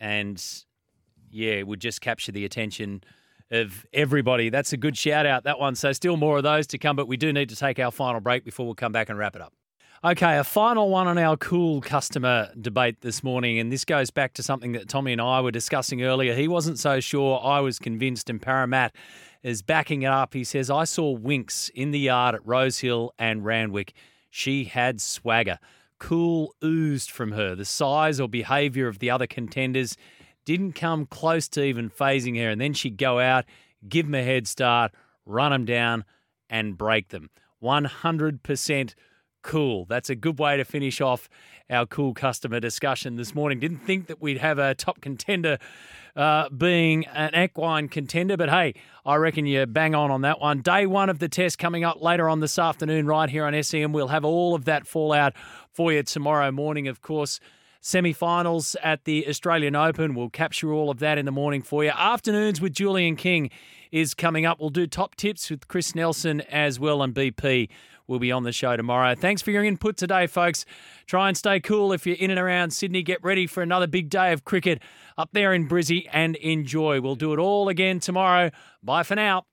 And yeah, would just capture the attention of everybody. That's a good shout out, that one. So, still more of those to come, but we do need to take our final break before we'll come back and wrap it up. Okay, a final one on our cool customer debate this morning, and this goes back to something that Tommy and I were discussing earlier. He wasn't so sure, I was convinced, and Paramat is backing it up. He says, I saw Winx in the yard at Rosehill and Randwick. She had swagger. Cool oozed from her. The size or behaviour of the other contenders didn't come close to even phasing her, and then she'd go out, give them a head start, run them down, and break them. 100% cool. That's a good way to finish off our cool customer discussion this morning. Didn't think that we'd have a top contender uh, being an equine contender, but hey, I reckon you bang on on that one. Day one of the test coming up later on this afternoon, right here on SEN. We'll have all of that fallout for you tomorrow morning, of course. Semi finals at the Australian Open. We'll capture all of that in the morning for you. Afternoons with Julian King is coming up. We'll do top tips with Chris Nelson as well, and BP will be on the show tomorrow. Thanks for your input today, folks. Try and stay cool if you're in and around Sydney. Get ready for another big day of cricket up there in Brizzy and enjoy. We'll do it all again tomorrow. Bye for now.